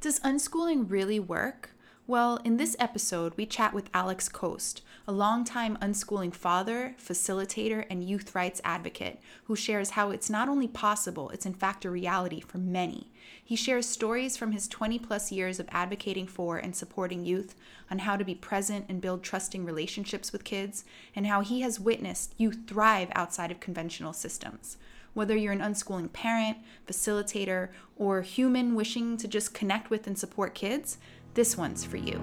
Does unschooling really work? Well, in this episode, we chat with Alex Khost, a longtime unschooling father, facilitator, and youth rights advocate who shares how it's not only possible, it's in fact a reality for many. He shares stories from his 20 plus years of advocating for and supporting youth on how to be present and build trusting relationships with kids, and how he has witnessed youth thrive outside of conventional systems. Whether you're an unschooling parent, facilitator, or human wishing to just connect with and support kids, this one's for you.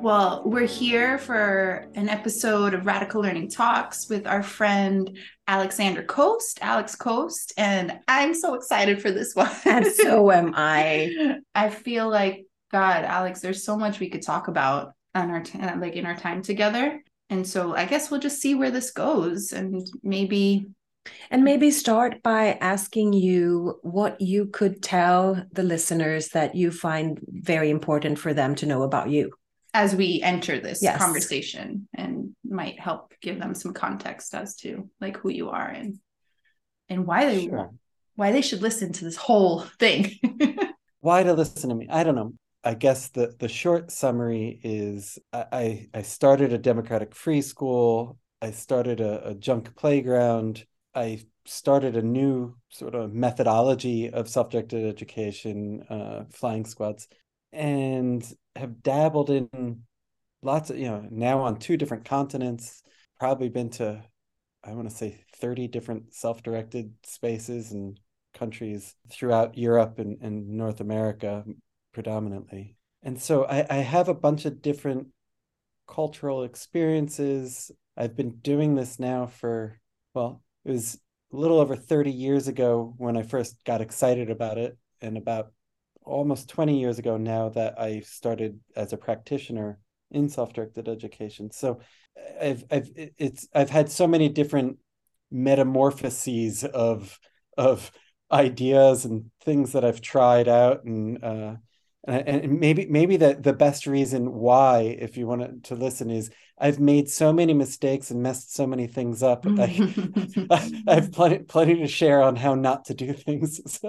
Well, we're here for an episode of Radical Learning Talks with our friend Alexander Khost, Alex Khost, and I'm so excited for this one. and so am I. I feel like God, Alex, there's so much we could talk about on our t- uh, like in our time together. And so I guess we'll just see where this goes and maybe and maybe start by asking you what you could tell the listeners that you find very important for them to know about you as we enter this yes. conversation and might help give them some context as to like who you are and and why they sure. why they should listen to this whole thing why to listen to me i don't know I guess the the short summary is I I started a democratic free school. I started a, a junk playground. I started a new sort of methodology of self-directed education, uh, flying squads, and have dabbled in lots of you know now on two different continents. Probably been to I want to say thirty different self-directed spaces and countries throughout Europe and, and North America, predominantly. And so I, I have a bunch of different cultural experiences. I've been doing this now for, well, it was a little over 30 years ago when I first got excited about it, and about almost 20 years ago now that I started as a practitioner in self-directed education. So I've I've it's I've had so many different metamorphoses of of ideas and things that I've tried out and uh, Uh, and maybe maybe the the best reason why if you want to listen is i've made so many mistakes and messed so many things up. I, I, have plenty plenty to share on how not to do things so.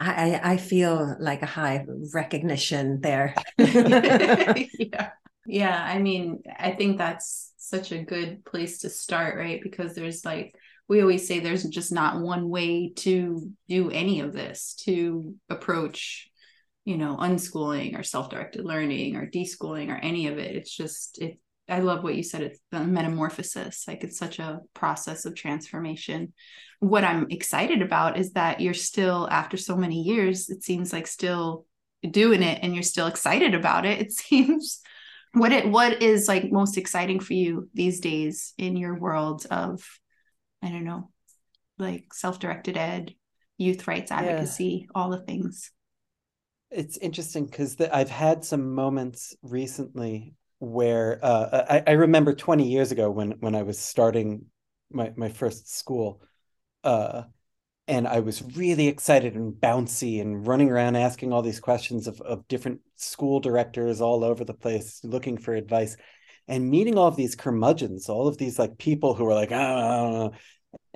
i i feel like a high recognition there. Yeah. Yeah i mean i think that's such a good place to start right? Because there's like we always say there's just not one way to do any of this to approach you know unschooling or self-directed learning or deschooling or any of it. It's just it i love what you said it's the metamorphosis like it's such a process of transformation. What i'm excited about is that you're still after so many years it seems like still doing it and you're still excited about it. It seems what it what is like most exciting for you these days in your world of I don't know, like self directed ed, youth rights advocacy, yeah. all the things. It's interesting because I've had some moments recently where uh, I, I, remember 20 years ago when when I was starting my my first school, uh, and I was really excited and bouncy and running around asking all these questions of of different school directors all over the place, looking for advice and meeting all of these curmudgeons, all of these like people who are like, ah,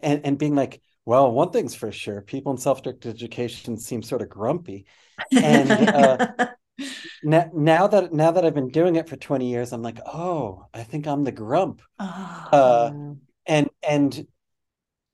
and, and being like, well, one thing's for sure, people in self-directed education seem sort of grumpy. And uh, now, now that now that I've been doing it for 20 years, I'm like, oh, I think I'm the grump. Oh. Uh, and and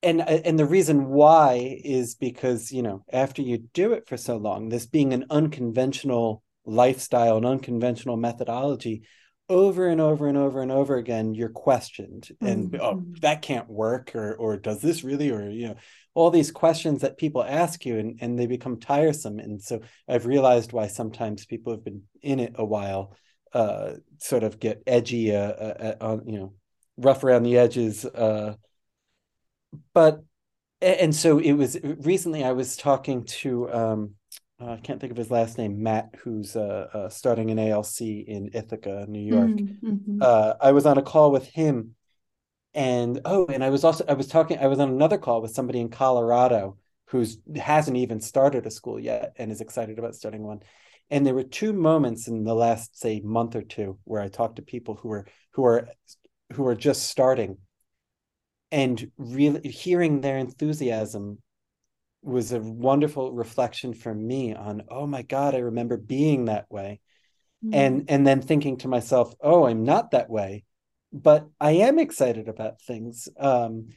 and and the reason why is because you know after you do it for so long this being an unconventional lifestyle an unconventional methodology over and over and over and over again you're questioned and oh, mm-hmm. oh that can't work or or does this really or you know all these questions that people ask you and, and they become tiresome and so i've realized why sometimes people have been in it a while uh sort of get edgy uh, uh, uh on you know rough around the edges uh but and so it was recently i was talking to um I can't think of his last name, Matt, who's uh, uh, starting an ALC in Ithaca, New York. Mm-hmm. Uh, I was on a call with him, and oh, and I was also I was talking I was on another call with somebody in Colorado who's hasn't even started a school yet and is excited about starting one, And there were two moments in the last, say, month or two where I talked to people who are who are who are just starting and really hearing their enthusiasm was a wonderful reflection for me on oh my god i remember being that way. Mm-hmm. and and then thinking to myself oh i'm not that way. But i am excited about things. Um,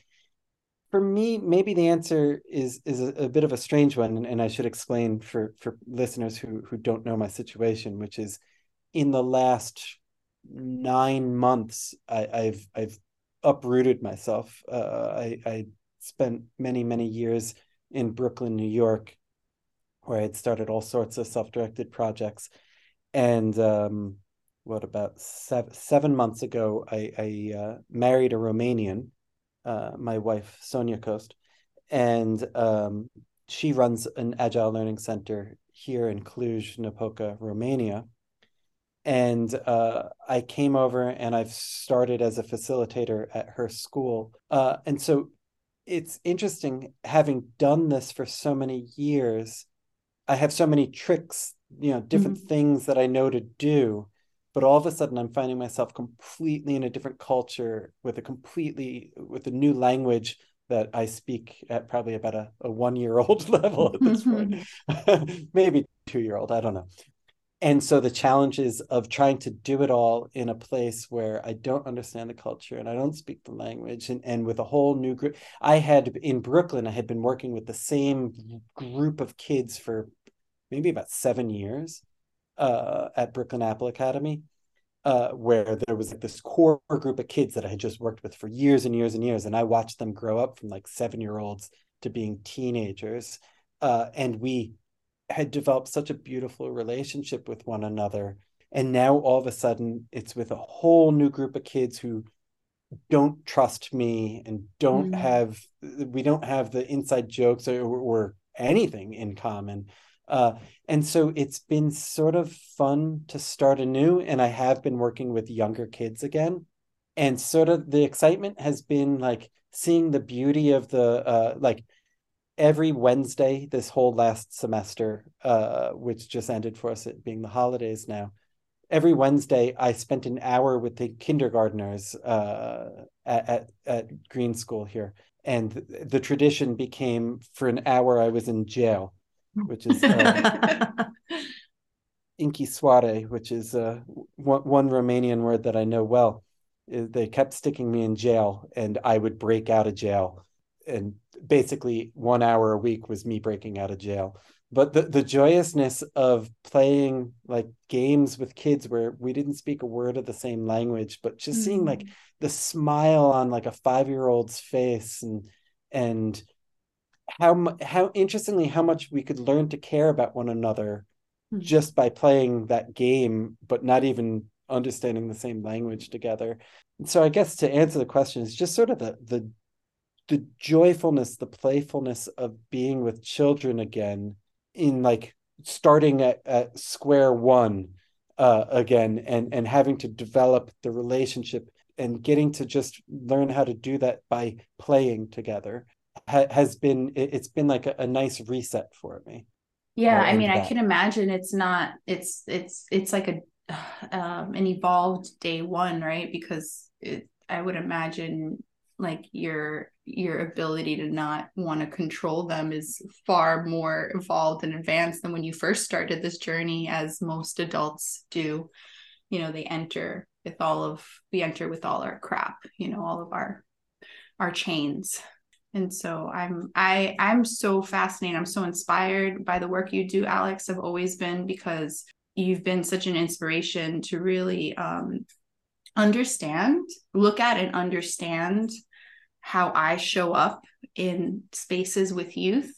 for me maybe the answer is is a, a bit of a strange one and, and, i should explain for for listeners who who don't know my situation which is in the last nine months I, i've i've uprooted myself. Uh, i i spent many many years in Brooklyn, New York, where I had started all sorts of self-directed projects. And um, what about seven, seven months ago, I, I uh, married a Romanian, uh, my wife Sonia Khost, and um, she runs an agile learning center here in Cluj-Napoca, Romania. And uh, I came over and I've started as a facilitator at her school. Uh, and so it's interesting having done this for so many years i have so many tricks you know different mm-hmm. things that i know to do but all of a sudden i'm finding myself completely in a different culture with a completely with a new language that i speak at probably about a, a one year old level at this point. Maybe two year old i don't know and so the challenges of trying to do it all in a place where I don't understand the culture and I don't speak the language and, and with a whole new group. I had in Brooklyn, I had been working with the same group of kids for maybe about seven years uh, at Brooklyn Apple Academy, uh, where there was like this core group of kids that I had just worked with for years and years and years. And I watched them grow up from like seven year olds to being teenagers. Uh, and we had developed such a beautiful relationship with one another and now all of a sudden it's with a whole new group of kids who don't trust me and don't mm. have we don't have the inside jokes or, or anything in common uh, and so it's been sort of fun to start anew and i have been working with younger kids again and sort of the excitement has been like seeing the beauty of the uh, like every Wednesday this whole last semester, uh, which just ended for us it being the holidays now. Every Wednesday, I spent an hour with the kindergartners uh, at, at, at Green School here, and the tradition became for an hour I was in jail, which is uh, Inchisoare, which is uh, one, one Romanian word that I know well. They kept sticking me in jail, and I would break out of jail and basically one hour a week was me breaking out of jail but the, the joyousness of playing like games with kids where we didn't speak a word of the same language but just mm-hmm. seeing like mm. the smile on like a five year old's face and and how how interestingly how much we could learn to care about one another mm-hmm. just by playing that game but not even understanding the same language together so i guess to answer the question is just sort of the the the joyfulness, the playfulness of being with children again in like starting at, at square one uh, again and and having to develop the relationship and getting to just learn how to do that by playing together ha- has been it, has been like a, a, nice reset for me yeah i mean that. i can imagine it's not it's it's it's like a um, an evolved day one right because it, i would imagine like your your ability to not want to control them is far more evolved and advanced than when you first started this journey as most adults do. You know they enter with all of we enter with all our crap you know all of our our chains. And so i'm i i'm so fascinated i'm so inspired by the work you do alex. I've always been because you've been such an inspiration to really um understand look at and understand how I show up in spaces with youth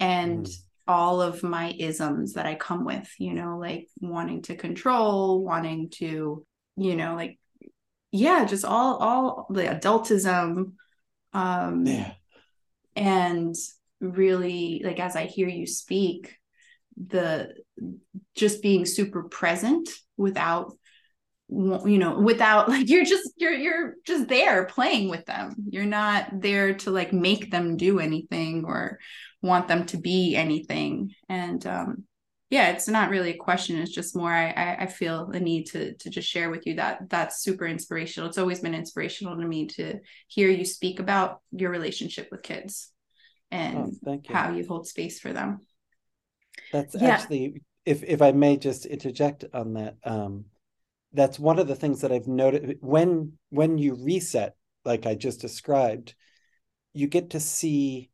and mm. all of my isms that I come with, you know, like wanting to control, wanting to, you know, like yeah, just all all the adultism um yeah. and really like as I hear you speak the just being super present without you know without like you're just you're you're just there playing with them. You're not there to like make them do anything or want them to be anything. And um yeah it's not really a question. It's just more I, I feel the need to to just share with you that that's super inspirational. It's always been inspirational to me to hear you speak about your relationship with kids and oh, you. how you hold space for them. That's yeah. actually if if i may just interject on that um that's one of the things that i've noted when when you reset like i just described you get to see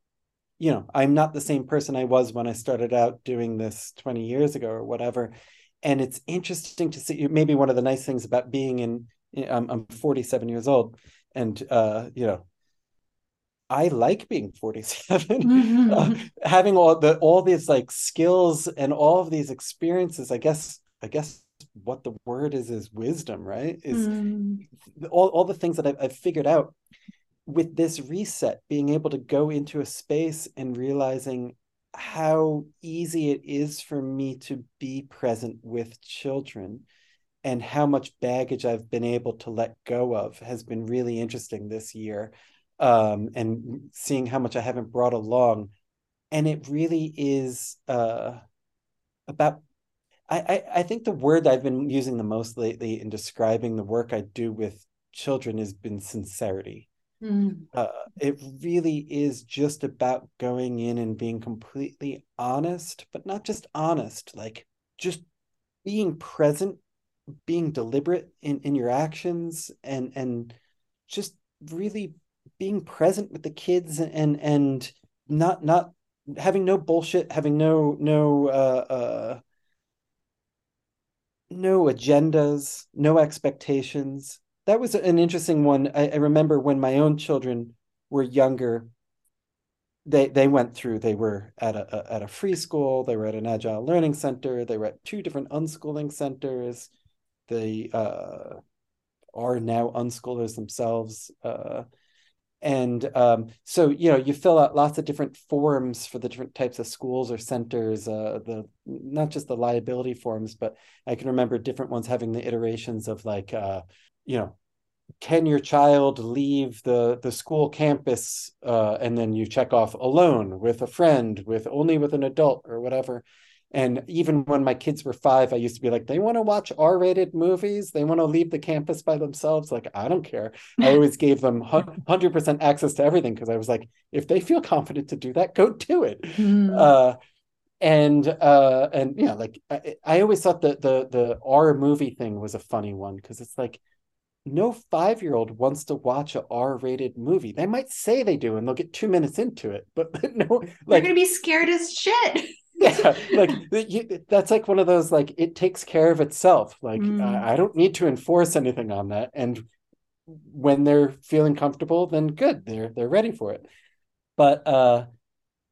you know i'm not the same person i was when i started out doing this 20 years ago or whatever and it's interesting to see maybe one of the nice things about being in i'm, I'm 47 years old and uh you know I like being 47. Mm-hmm. uh, having all the all these like skills and all of these experiences, I guess I guess what the word is is wisdom, right? Is mm. all, all the things that I've, I've figured out with this reset, being able to go into a space and realizing how easy it is for me to be present with children and how much baggage I've been able to let go of has been really interesting this year. Um, and seeing how much I haven't brought along. And it really is uh, about I, I, I think the word I've been using the most lately in describing the work I do with children has been sincerity. Mm. Uh, it really is just about going in and being completely honest, but not just honest, like just being present, being deliberate in, in your actions and and just really being present with the kids and and not not having no bullshit, having no no uh, uh no agendas, no expectations, that was an interesting one. I, I remember when my own children were younger, they they went through they were at a, a, at a free school they were at an agile learning center they were at two different unschooling centers they uh, are now unschoolers themselves uh, and um, so you know you fill out lots of different forms for the different types of schools or centers uh, the not just the liability forms but i can remember different ones having the iterations of like uh, you know can your child leave the the school campus uh, and then you check off alone with a friend with only with an adult or whatever and even when my kids were five i used to be like they want to watch r-rated movies they want to leave the campus by themselves like i don't care i always gave them 100% access to everything because i was like if they feel confident to do that go do it mm. uh, and uh and yeah like I, I always thought that the the r movie thing was a funny one because it's like no five year old wants to watch a R rated movie. They might say they do and they'll get two minutes into it, but no, like, they're going to be scared as shit. yeah, like you, that's like one of those, like, it takes care of itself. Like, mm. I, I don't need to enforce anything on that. And when they're feeling comfortable, then good, they're, they're ready for it. But, uh,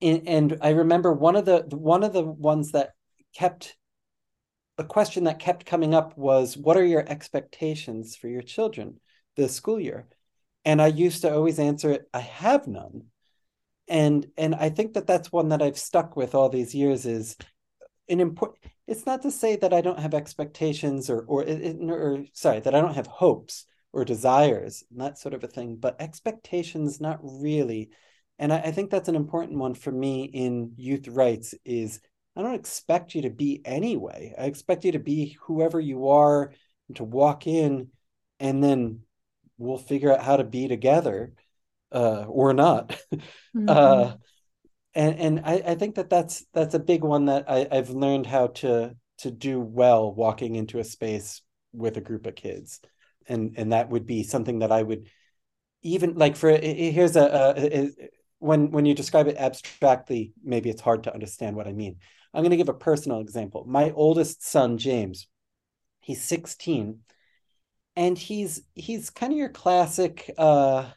in, and I remember one of the, one of the ones that kept a question that kept coming up was what are your expectations for your children this school year and i used to always answer it i have none and and i think that that's one that i've stuck with all these years is an important it's not to say that i don't have expectations or or, or sorry that i don't have hopes or desires and that sort of a thing but expectations not really and I, I think that's an important one for me in youth rights is I don't expect you to be anyway. I expect you to be whoever you are and to walk in and then we'll figure out how to be together uh, or not. Mm-hmm. Uh, and and I, I think that that's that's a big one that I, I've learned how to to do well walking into a space with a group of kids. And and that would be something that I would even like for here's a, a, a when when you describe it abstractly, maybe it's hard to understand what I mean. I'm going to give a personal example. My oldest son, James, he's 16, and he's he's kind of your classic uh,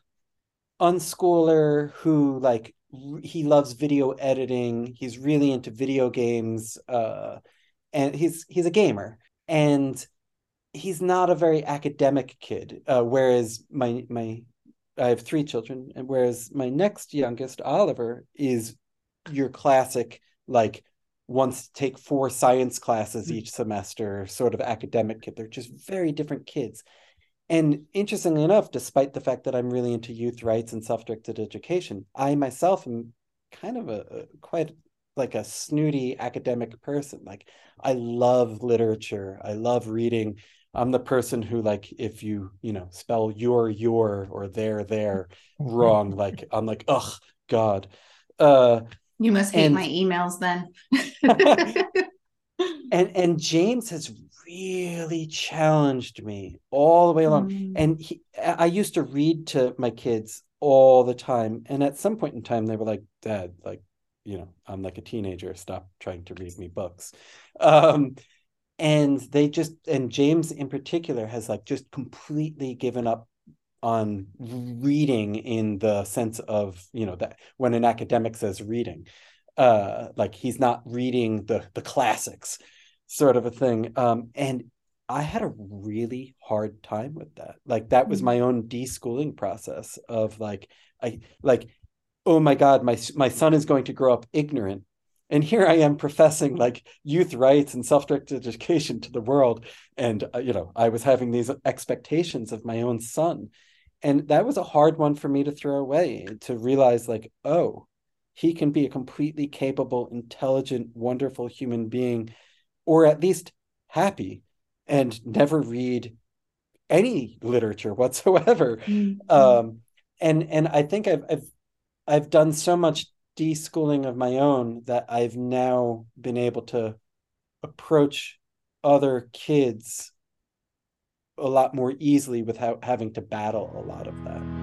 unschooler who like he loves video editing. He's really into video games, uh, and he's he's a gamer, and he's not a very academic kid. Uh, whereas my my I have three children, and whereas my next youngest, Oliver, is your classic like wants to take four science classes mm-hmm. each semester, sort of academic kid. They're just very different kids. And interestingly enough, despite the fact that I'm really into youth rights and self-directed education, I myself am kind of a, a quite like a snooty academic person. Like i love literature. I love reading. I'm the person who like if you you know spell your your or their there wrong like i'm like ugh god. Uh you must hate and- my emails then. and and james has really challenged me all the way along. Mm. and he, i used to read to my kids all the time. And at some point in time they were like dad like you know i'm like a teenager. Stop trying to read me books. Um and they just and james in particular has like just completely given up on reading in the sense of you know that when an academic says reading uh like he's not reading the the classics sort of a thing. Um and i had a really hard time with that. Like that was Mm. my own deschooling process of like i like oh my god my my son is going to grow up ignorant. And here i am professing like youth rights and self-directed education to the world. And uh, you know i was having these expectations of my own son. And that was a hard one for me to throw away to realize like oh he can be a completely capable intelligent wonderful human being or at least happy and never read any literature whatsoever Mm. um and and i think i've i've i've done so much deschooling of my own that i've now been able to approach other kids a lot more easily without having to battle a lot of that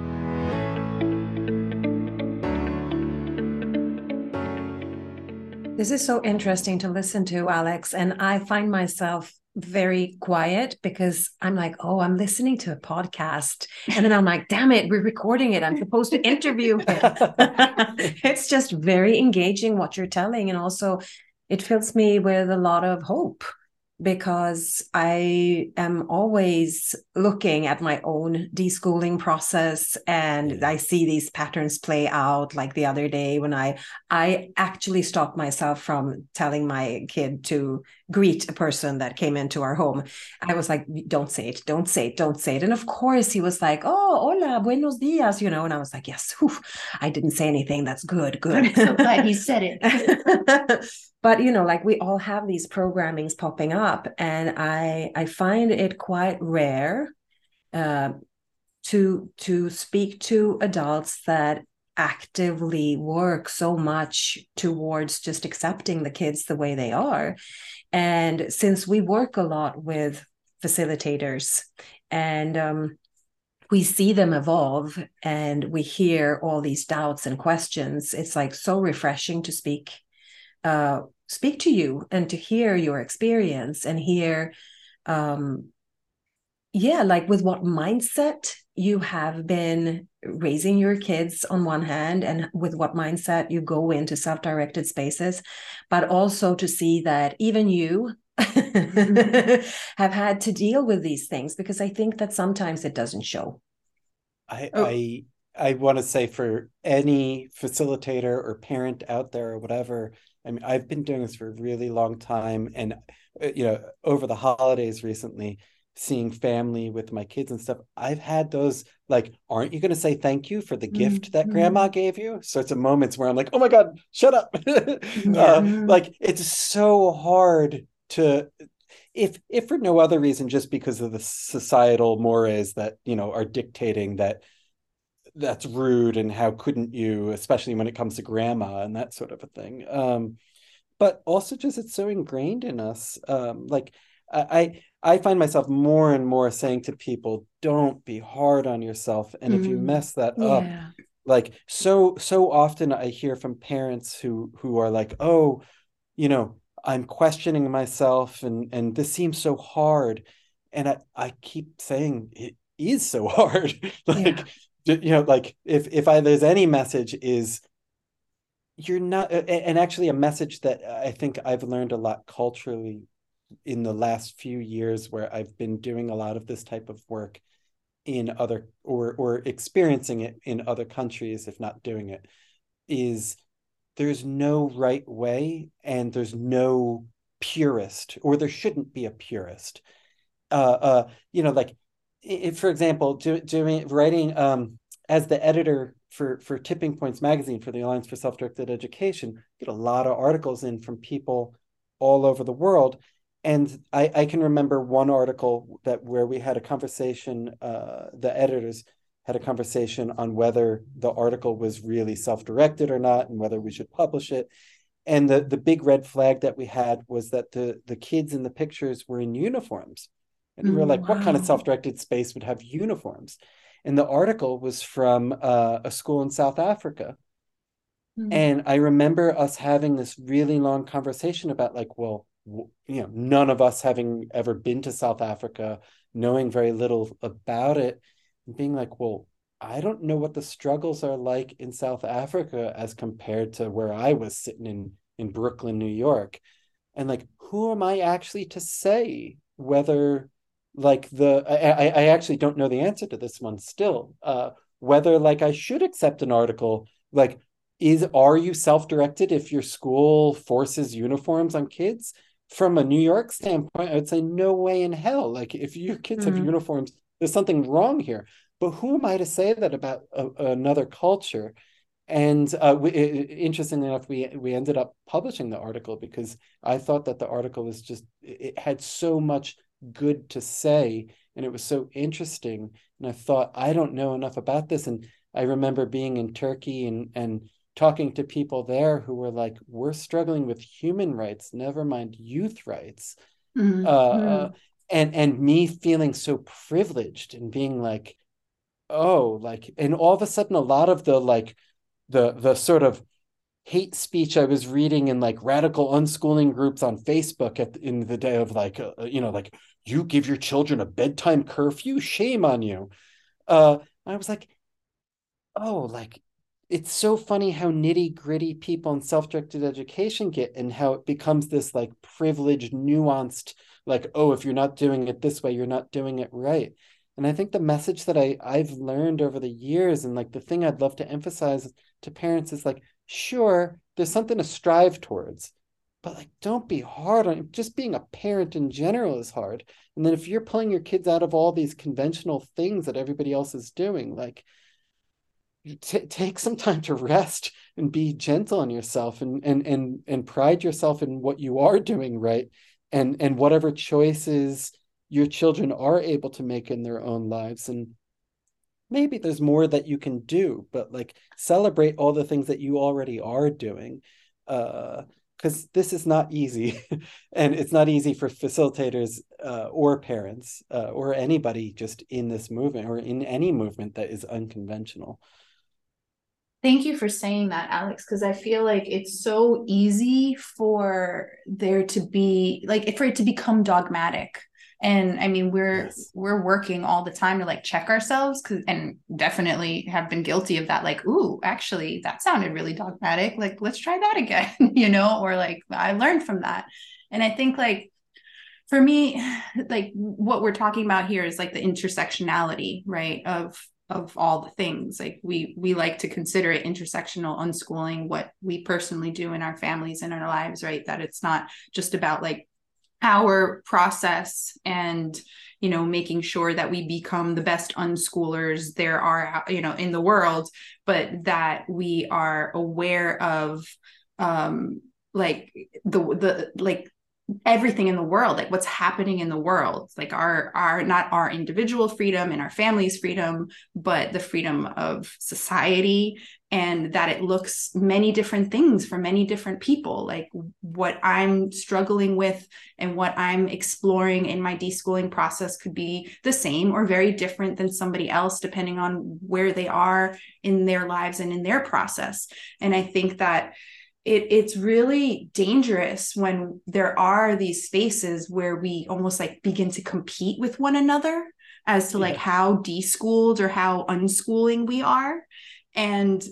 This is so interesting to listen to, Alex. And I find myself very quiet because I'm like, oh, I'm listening to a podcast. And then I'm like, damn it, we're recording it. I'm supposed to interview him. it's just very engaging what you're telling. And also, it fills me with a lot of hope because I am always looking at my own deschooling process and. I see these patterns play out like the other day when I I actually stopped myself from telling my kid to greet a person that came into our home. I was like, don't say it, don't say it, don't say it. And of course he was like, oh, hola, buenos dias, you know, and I was like, yes, whew, I didn't say anything. That's good, good. I'm so glad he said it. but you know like we all have these programmings popping up and i i find it quite rare uh, to to speak to adults that actively work so much towards just accepting the kids the way they are and since we work a lot with facilitators and um, we see them evolve and we hear all these doubts and questions it's like so refreshing to speak uh, speak to you and to hear your experience and hear um yeah like with what mindset you have been raising your kids on one hand and with what mindset you go into self-directed spaces but also to see that even you have had to deal with these things because i think that sometimes it doesn't show I Oh. I I want to say for any facilitator or parent out there or whatever, I mean, I've been doing this for a really long time, and uh, you know, over the holidays recently, seeing family with my kids and stuff, I've had those like, aren't you going to say thank you for the gift that Mhm. grandma gave you? Sorts of moments where I'm like, oh my god, shut up! Yeah. uh, like it's so hard to if if for no other reason just because of the societal mores that you know are dictating that that's rude and how couldn't you especially when it comes to grandma and that sort of a thing um but also just it's so ingrained in us um like i i, find myself more and more saying to people don't be hard on yourself and if you Mm. mess that up like so so often i hear from parents who who are like oh you know i'm questioning myself and and this seems so hard and i i keep saying it is so hard like Yeah. you know like if if i there's any message is you're not and actually a message that i think i've learned a lot culturally in the last few years where i've been doing a lot of this type of work in other or or experiencing it in other countries if not doing it is there's no right way and there's no purist or there shouldn't be a purist uh uh you know like if for example do, doing writing um as the editor for for Tipping Points magazine for the Alliance for Self-Directed Education, get a lot of articles in from people all over the world. And I, I can remember one article that where we had a conversation, uh, the editors had a conversation on whether the article was really self-directed or not and whether we should publish it. And the, the big red flag that we had was that the, the kids in the pictures were in uniforms. And we were like, wow. what kind of self-directed space would have uniforms? And the article was from uh, a school in South Africa. Mm-hmm. And I remember us having this really long conversation about like, well, you know, none of us having ever been to South Africa, knowing very little about it, and being like, well, I don't know what the struggles are like in South Africa as compared to where I was sitting in in Brooklyn, New York. And like, who am I actually to say whether like the I, I actually don't know the answer to this one still. Uh whether like I should accept an article like is are you self-directed if your school forces uniforms on kids? From a New York standpoint, I would say no way in hell. Like if your kids mm-hmm. have uniforms, there's something wrong here. But who am I to say that about a, another culture? And uh, we, interestingly enough, we we ended up publishing the article because I thought that the article was just it had so much good to say and it was so interesting and i thought i don't know enough about this and i remember being in turkey and and talking to people there who were like we're struggling with human rights never mind youth rights. Mm-hmm. uh, and and me feeling so privileged and being like oh like and all of a sudden a lot of the like the the sort of hate speech I was reading in like radical unschooling groups on Facebook at in the day of like uh, you know like you give your children a bedtime curfew? Shame on you. Uh i was like oh like it's so funny how nitty gritty people in self-directed education get and how it becomes this like privileged nuanced like oh if you're not doing it this way you're not doing it right. And i think the message that i i've learned over the years and like the thing i'd love to emphasize to parents is like sure there's something to strive towards but like don't be hard on just being a parent in general is hard. And then if you're pulling your kids out of all these conventional things that everybody else is doing like t- take some time to rest and be gentle on yourself and and and and pride yourself in what you are doing right and and whatever choices your children are able to make in their own lives. And maybe there's more that you can do but like celebrate all the things that you already are doing uh because this is not easy and it's not easy for facilitators uh, or parents uh, or anybody just in this movement or in any movement that is unconventional thank you for saying that alex because i feel like it's so easy for there to be like for it to become dogmatic. And i mean we're yes. we're working all the time to like check ourselves because and definitely have been guilty of that like ooh actually that sounded really dogmatic. Like let's try that again you know or like i learned from that. And i think like for me like what we're talking about here is like the intersectionality right of of all the things. Like we we like to consider it intersectional unschooling what we personally do in our families and our lives right? That it's not just about like our process and you know making sure that we become the best unschoolers there are you know in the world but that we are aware of um like the the like everything in the world like what's happening in the world. Like our our not our individual freedom and our family's freedom but the freedom of society and that it looks many different things for many different people. Like what i'm struggling with and what i'm exploring in my deschooling process could be the same or very different than somebody else depending on where they are in their lives and in their process. And i think that it, it's really dangerous when there are these spaces where we almost like begin to compete with one another as to like how deschooled or how unschooling we are. And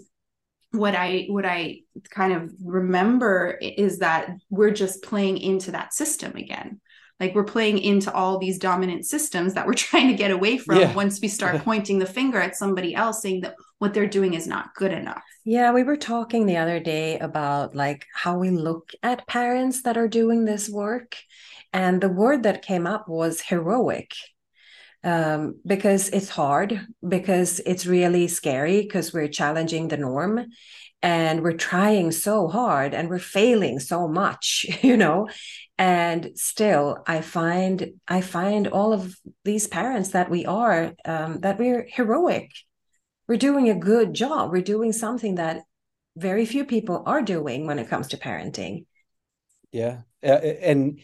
what i what i kind of remember is that we're just playing into that system again. Like we're playing into all these dominant systems that we're trying to get away from yeah. once we start pointing the finger at somebody else saying that what they're doing is not good enough yeah we were talking the other day about like how we look at parents that are doing this work and the word that came up was heroic um, because it's hard, because it's really scary, because we're challenging the norm and we're trying so hard and we're failing so much, you know. And still, I find I find all of these parents that we are um, that we're heroic. We're doing a good job. We're doing something that very few people are doing when it comes to parenting. Yeah, uh, and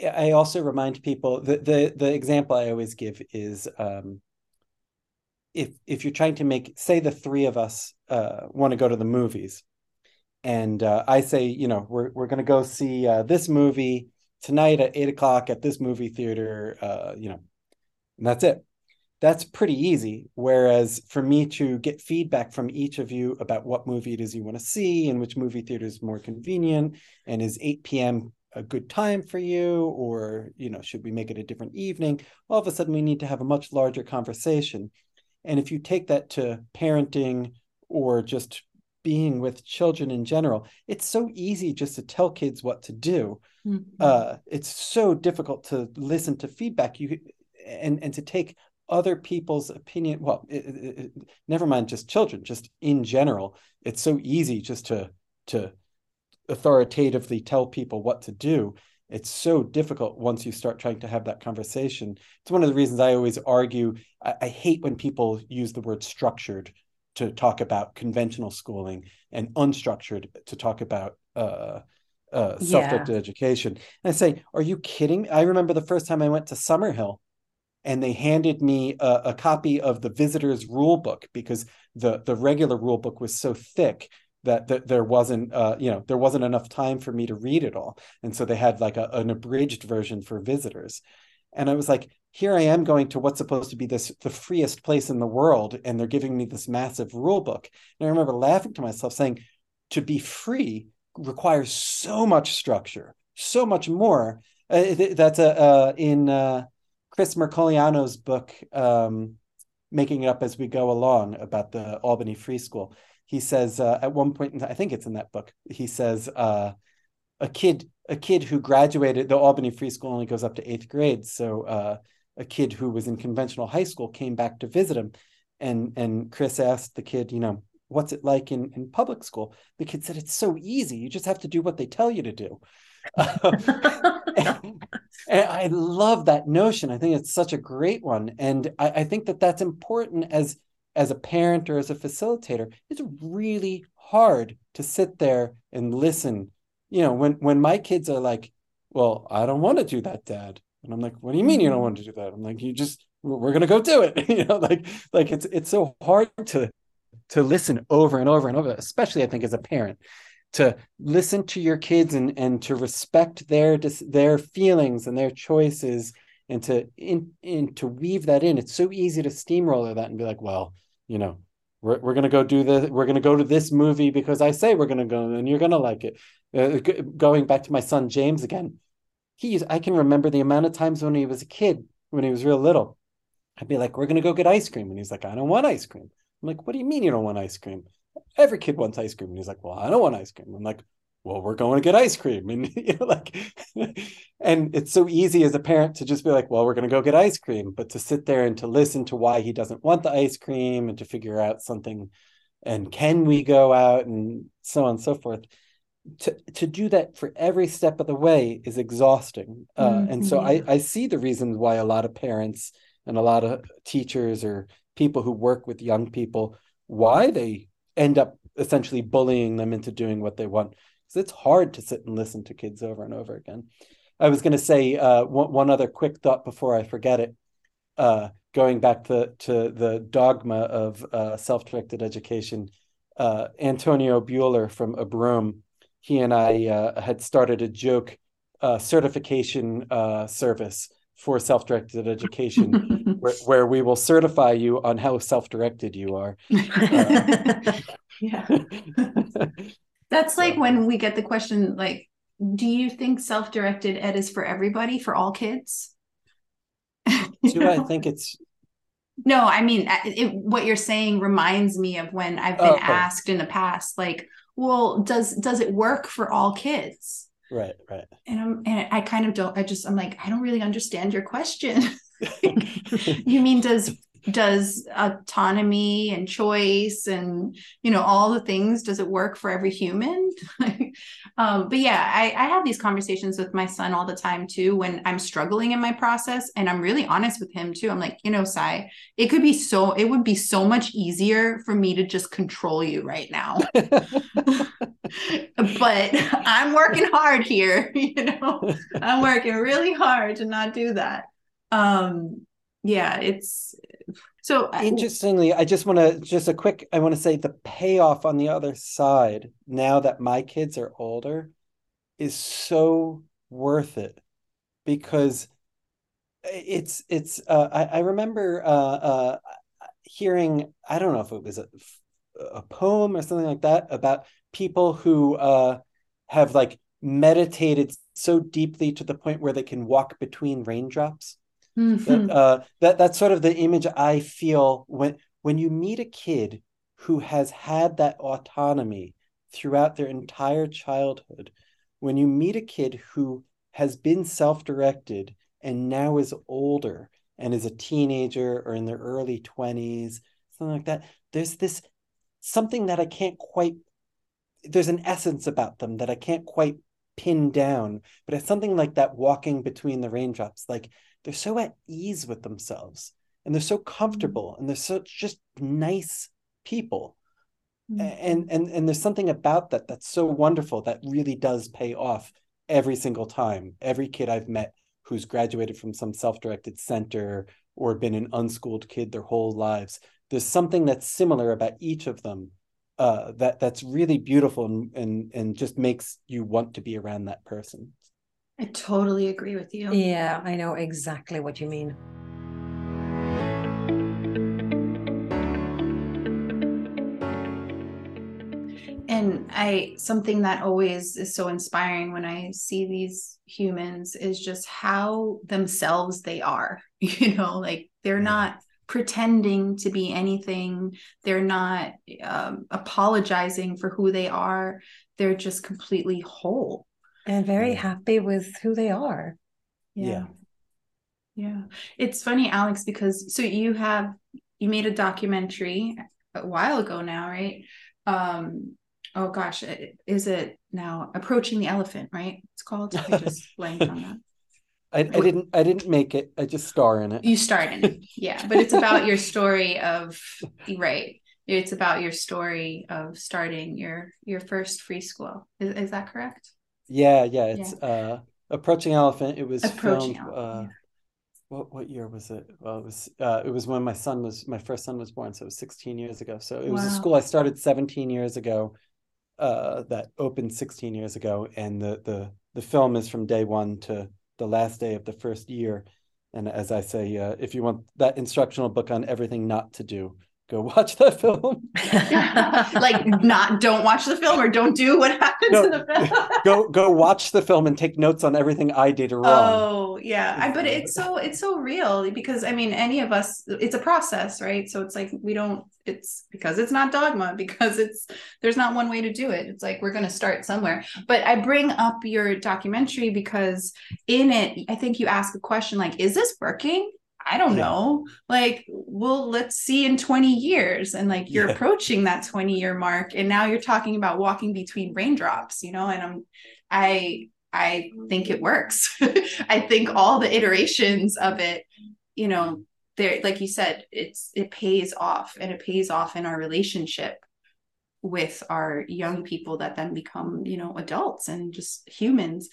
I also remind people that the the example I always give is um, if if you're trying to make say the three of us uh, want to go to the movies, and uh, I say you know we're we're going to go see uh, this movie tonight at eight o'clock at this movie theater, uh, you know, and that's it. That's pretty easy. Whereas for me to get feedback from each of you about what movie it is you want to see and which movie theater is more convenient, and is 8 p.m a good time for you or you know should we make it a different evening all of a sudden we need to have a much larger conversation and if you take that to parenting or just being with children in general it's so easy just to tell kids what to do mm-hmm. uh, it's so difficult to listen to feedback you and and to take other people's opinion well it, it, it, never mind just children just in general it's so easy just to to authoritatively tell people what to do. It's so difficult once you start trying to have that conversation. It's one of the reasons i always argue I, I, hate when people use the word structured to talk about conventional schooling and unstructured to talk about uh, uh, self-directed yeah. education. And i say are you kidding i remember the first time i went to summerhill and they handed me a, a copy of the visitor's rule book because the the regular rule book was so thick that, that there wasn't uh, you know there wasn't enough time for me to read it all. And so they had like a, an abridged version for visitors. And i was like here i am going to what's supposed to be this the freest place in the world and they're giving me this massive rule book. And i remember laughing to myself saying to be free requires so much structure so much more. Uh, that's a uh, in uh, chris Mercogliano's book um, making it up as we go along about the albany free school he says uh, at one point, I think it's in that book, he says uh, a kid a kid who graduated the Albany Free School only goes up to eighth grade, so uh, a kid who was in conventional high school came back to visit him, and and Chris asked the kid, you know, what's it like in in public school? The kid said it's so easy, you just have to do what they tell you to do. And, and I love that notion. I think it's such a great one, and I, I think that that's important as as a parent or as a facilitator, it's really hard to sit there and listen. You know, when when my kids are like, "Well, I don't want to do that, Dad," and I'm like, "What do you mean you don't want to do that?" I'm like, "You just we're gonna go do it." you know, like like it's it's so hard to to listen over and over and over, especially I think as a parent, to listen to your kids and and to respect their their feelings and their choices and to in, in to weave that in. It's so easy to steamroller that and be like well you know we're, we're gonna go do this we're gonna go to this movie because i say we're gonna go and you're gonna like it. Uh, g- going back to my son james again he's i can remember the amount of times when he was a kid when he was real little i'd be like we're gonna go get ice cream. And he's like i don't want ice cream. I'm like what do you mean you don't want ice cream every kid wants ice cream and he's like well i don't want ice cream i'm like well, we're going to get ice cream. And you know, like and it's so easy as a parent to just be like, well, we're going to go get ice cream, but to sit there and to listen to why he doesn't want the ice cream and to figure out something and can we go out and so on and so forth. To, to do that for every step of the way is exhausting. Uh, mm-hmm. And so I, I see the reasons why a lot of parents and a lot of teachers or people who work with young people, why they end up essentially bullying them into doing what they want because it's hard to sit and listen to kids over and over again. I was going to say uh, one, one, other quick thought before I forget it. Uh, going back to, to the dogma of uh, self-directed education, uh, Antonio Buehler from Abrome, he and I uh, had started a joke uh, certification service for self-directed education, where, where, we will certify you on how self-directed you are. yeah. That's like when we get the question like, do you think self-directed ed is for everybody, for all kids? do I think it's no, I mean, uh, it, what you're saying reminds me of when I've been oh, asked in the past, like, well, does does it work for all kids? Right, right. And I'm and I kind of don't. I just I'm like, I don't really understand your question. you mean does does autonomy and choice and you know all the things does it work for every human um, but yeah I, I have these conversations with my son all the time too when i'm struggling in my process and i'm really honest with him too. I'm like you know sai it could be so it would be so much easier for me to just control you right now. But i'm working hard here you know? I'm working really hard to not do that. Um yeah it's so interestingly i just want to just a quick i want to say the payoff on the other side now that my kids are older is so worth it. Because it's it's uh, I, I remember uh, uh, hearing i don't know if it was a, a poem or something like that about people who uh, have like meditated so deeply to the point where they can walk between raindrops Mm-hmm. That, uh, that that's sort of the image I feel when when you meet a kid who has had that autonomy throughout their entire childhood. When you meet a kid who has been self-directed and now is older and is a teenager or in their early 20s, something like that, there's this something that I can't quite there's an essence about them that I can't quite pin down, but it's something like that walking between the raindrops. Like they're so at ease with themselves and they're so comfortable and they're such just nice people. Mm-hmm. and and and there's something about that that's so wonderful that really does pay off every single time. Every kid i've met who's graduated from some self-directed center or been an unschooled kid their whole lives there's something that's similar about each of them uh, that that's really beautiful and, and and just makes you want to be around that person I totally agree with you. Yeah, I know exactly what you mean. And I something that always is so inspiring when I see these humans is just how themselves they are. You know, like they're not pretending to be anything. They're not um, apologizing for who they are. They're just completely whole and very happy with who they are. Yeah. yeah. Yeah. It's funny, Alex, because so you have you made a documentary a while ago now, right? Um oh gosh, is it now approaching the elephant, right? It's called. I just blanked on that. I, I didn't I didn't make it. I just star in it. You start in it. Yeah. But it's about your story of right. It's about your story of starting your your first free school. Is, is that correct? Yeah, yeah, it's yeah. uh Approaching Elephant. It was Approaching filmed uh yeah. what what year was it? Well, it was uh it was when my son was my first son was born, so it was 16 years ago. So it was wow. a school I started 17 years ago uh that opened 16 years ago and the the the film is from day 1 to the last day of the first year. And as I say, uh, if you want that instructional book on everything not to do, go watch the film. like not don't watch the film or don't do what happens no, in the film. go go watch the film and take notes on everything I did wrong. Oh yeah. I, but it's so it's so real because I mean any of us it's a process, right? So it's like we don't it's because it's not dogma because it's there's not one way to do it. It's like we're going to start somewhere. But I bring up your documentary because in it I think you ask a question like is this working? I don't know. Like, well, let's see in 20 years. And like you're yeah. approaching that 20 year mark. And now you're talking about walking between raindrops, you know, and I'm I I think it works. I think all the iterations of it, you know, there, like you said, it's it pays off and it pays off in our relationship with our young people that then become, you know, adults and just humans.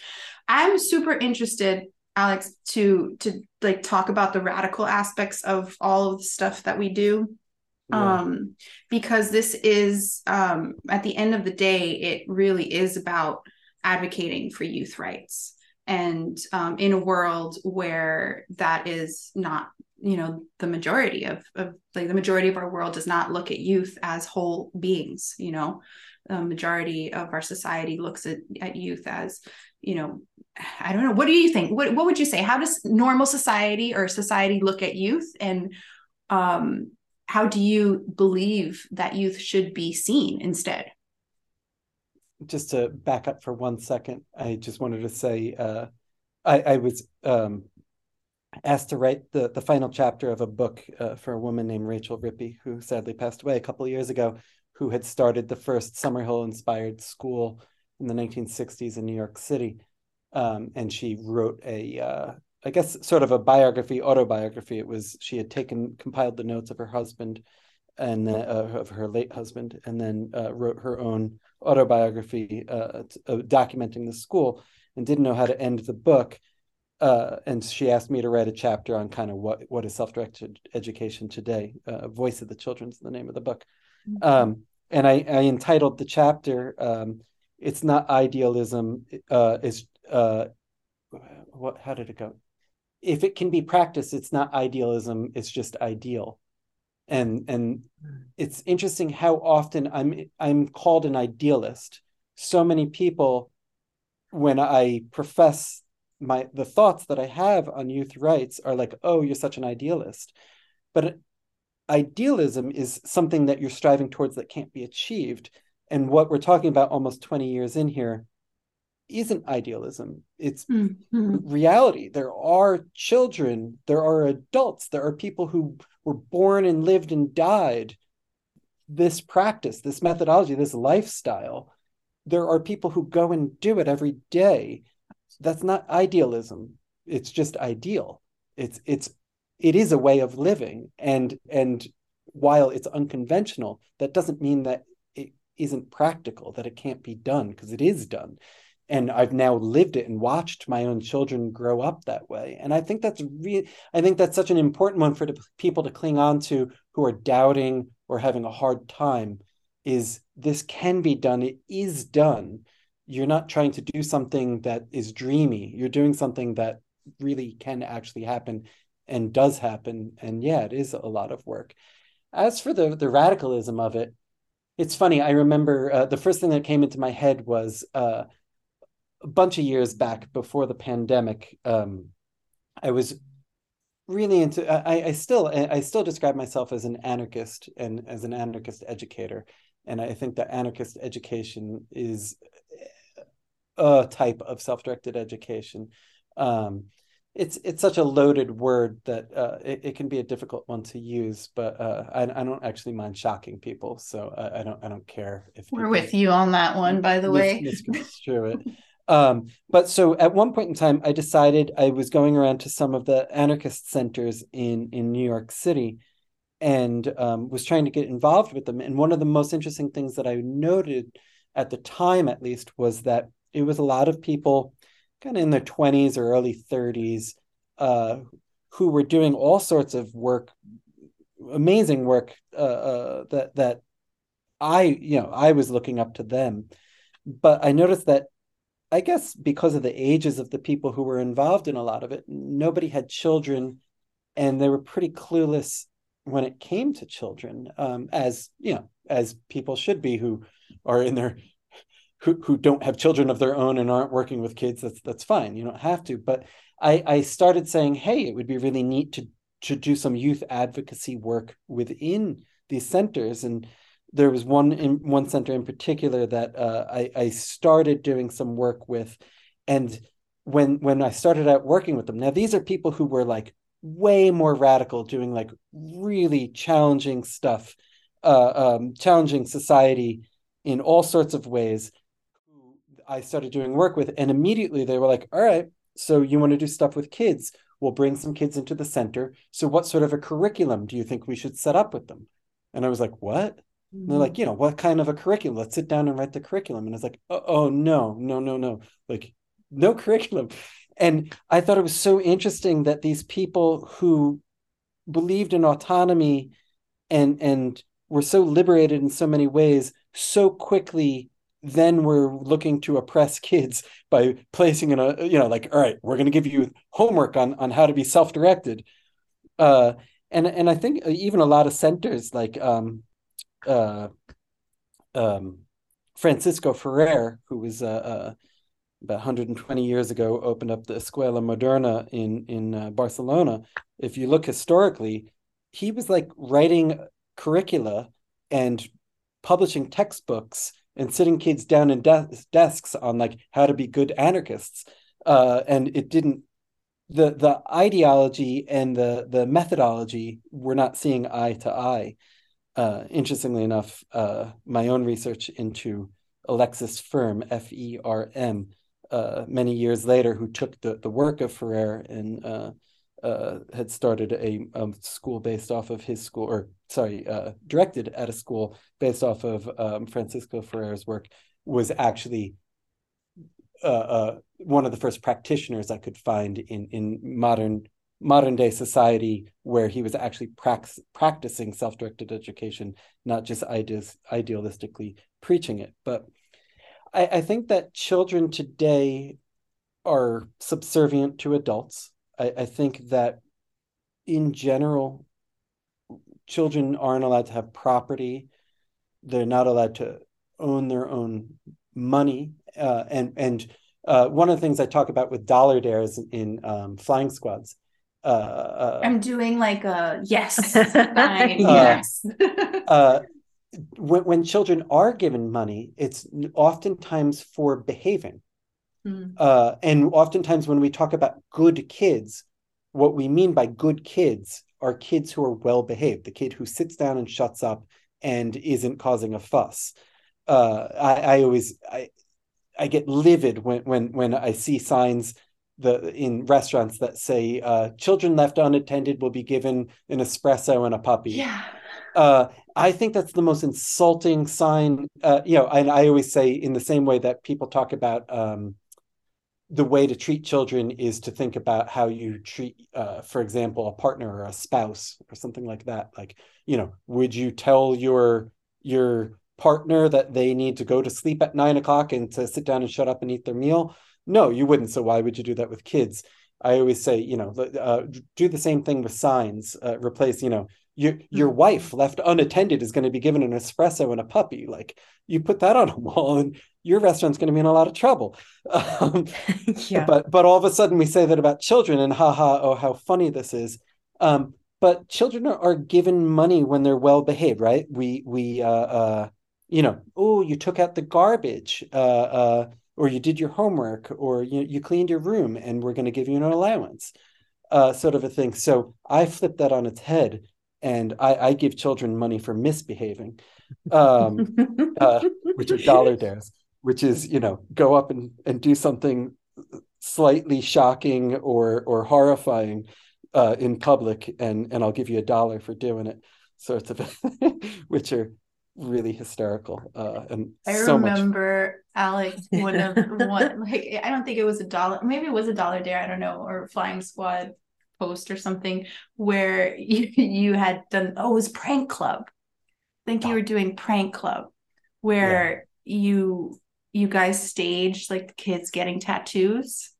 I'm super interested Alex to to like talk about the radical aspects of all of the stuff that we do. Yeah. um because this is um at the end of the day it really is about advocating for youth rights. And um, in a world where that is not you know the majority of, of like the majority of our world does not look at youth as whole beings you know? The majority of our society looks at, at youth as you know i don't know. What do you think? What, what would you say? How does normal society or society look at youth? And um, how do you believe that youth should be seen instead? Just to back up for one second i just wanted to say uh, I, I was um, asked to write the the final chapter of a book uh, for a woman named Rachel Rippey, who sadly passed away a couple of years ago, who had started the first Summerhill inspired school in the 1960s in New York City, um, and she wrote a uh, I guess sort of a biography, autobiography. It was she had taken compiled the notes of her husband and uh, of her late husband, and then uh, wrote her own autobiography uh, uh, documenting the school, and didn't know how to end the book. Uh, and she asked me to write a chapter on kind of what what is self-directed education today. Voice of the Children's the name of the book, mm-hmm. um, and I, I, entitled the chapter um, "It's not idealism." is Uh, what? How did it go? if it can be practiced, it's not idealism, it's just ideal. And and it's interesting how often I'm I'm called an idealist. So many people, when I profess my the thoughts that I have on youth rights are like, oh, you're such an idealist. But idealism is something that you're striving towards that can't be achieved. And what we're talking about almost 20 years in here isn't idealism. It's mm-hmm. reality. There are children there are adults there are people who were born and lived and died this practice this methodology this lifestyle. There are people who go and do it every day. That's not idealism. It's just ideal. It's it's it is a way of living. And and while it's unconventional that doesn't mean that it isn't practical that it can't be done because it is done and I've now lived it and watched my own children grow up that way. And I think that's really, I think that's such an important one for people to cling on to who are doubting or having a hard time. Is this can be done? It is done. You're not trying to do something that is dreamy. You're doing something that really can actually happen and does happen. And yeah, it is a lot of work. As for the the radicalism of it, it's funny. I remember uh, the first thing that came into my head was. Uh, a bunch of years back before the pandemic, um, I was really into. I, I still I still describe myself as an anarchist and as an anarchist educator, and I think that anarchist education is a type of self-directed education. Um, it's it's such a loaded word that uh, it, it, can be a difficult one to use, but uh, I, I don't actually mind shocking people, so I, I don't I don't care if we're with you on that one. By the mis- way, misconstrue it. Um, but so at one point in time, I decided I was going around to some of the anarchist centers in in New York City, and um, was trying to get involved with them. And one of the most interesting things that I noted at the time, at least, was that it was a lot of people, kind of in their twenties or early thirties, uh, who were doing all sorts of work, amazing work uh, uh, that that I you know I was looking up to them. But I noticed that I guess because of the ages of the people who were involved in a lot of it, nobody had children, and they were pretty clueless when it came to children, um, as you know, as people should be who are in their who who don't have children of their own and aren't working with kids. That's that's fine. You don't have to. But I I started saying, hey, it would be really neat to to do some youth advocacy work within these centers and there was one in one center in particular that uh, I, I started doing some work with, and when when I started out working with them, now these are people who were like way more radical, doing like really challenging stuff, uh, um, challenging society in all sorts of ways. I started doing work with, and immediately they were like, "All right, so you want to do stuff with kids? We'll bring some kids into the center. So, what sort of a curriculum do you think we should set up with them?" And I was like, "What?" And they're like, mm-hmm. you know, what kind of a curriculum? Let's sit down and write the curriculum. And it's like, oh, oh, no, no, no, no, like no curriculum. And I thought it was so interesting that these people who believed in autonomy and and were so liberated in so many ways so quickly then were looking to oppress kids by placing in a you know like all right we're going to give you homework on on how to be self-directed uh and and i think even a lot of centers like um uh, um, Francisco Ferrer, who was uh, uh, about 120 years ago, opened up the Escuela Moderna in in uh, Barcelona. If you look historically, he was like writing curricula and publishing textbooks and sitting kids down in de- desks on like how to be good anarchists. Uh, and it didn't the the ideology and the the methodology we're not seeing eye to eye. Uh, interestingly enough, uh, my own research into Alexis Ferm, F E R M, uh, many years later, who took the, the work of Ferrer and uh, uh, had started a, a, school based off of his school, or sorry, uh, directed at a school based off of um, Francisco Ferrer's work, was actually one of the first practitioners I could find in in modern modern day society where he was actually prax- practicing self-directed education not just ideas idealistically preaching it. But I, I think that children today are subservient to adults. I, I think that in general children aren't allowed to have property. They're not allowed to own their own money. Uh, and and uh, one of the things I talk about with dollar dares in um, flying squads. Uh, uh I'm doing like a yes, fine, yes. Uh, when, when children are given money, it's oftentimes for behaving. Mm. and oftentimes when we talk about good kids, what we mean by good kids are kids who are well behaved, the kid who sits down and shuts up and isn't causing a fuss. Uh, I, I, always I, I get livid when when when I see signs the in restaurants that say uh, children left unattended will be given an espresso and a puppy. Yeah. Uh, I think that's the most insulting sign. Uh, you know, and I always say in the same way that people talk about um, the way to treat children is to think about how you treat, uh, for example, a partner or a spouse or something like that. Like, you know, would you tell your your partner that they need to go to sleep at nine o'clock and to sit down and shut up and eat their meal? No, you wouldn't. So why would you do that with kids? I always say, you know, uh, do the same thing with signs. Uh, replace, you know, your your mm-hmm. wife left unattended is going to be given an espresso and a puppy. Like you put that on a wall, and your restaurant's going to be in a lot of trouble. Um, yeah. But but all of a sudden we say that about children, and haha, oh how funny this is. Um, but children are, are, given money when they're well behaved, right? We we uh, uh, you know, oh, you took out the garbage, uh, uh, or you did your homework, or you, you cleaned your room, and we're going to give you an allowance, uh, sort of a thing. So I flip that on its head, and I, I give children money for misbehaving, um, uh, which are dollar dares, which is you know go up and, and do something slightly shocking or or horrifying uh, in public, and and I'll give you a dollar for doing it, sorts of, which are really hysterical uh and i so remember much... alex one of one like i don't think it was a dollar maybe it was a dollar dare i don't know or flying squad post or something where you, you had done oh it was prank club. I think you were doing prank club where yeah. you you guys staged like the kids getting tattoos.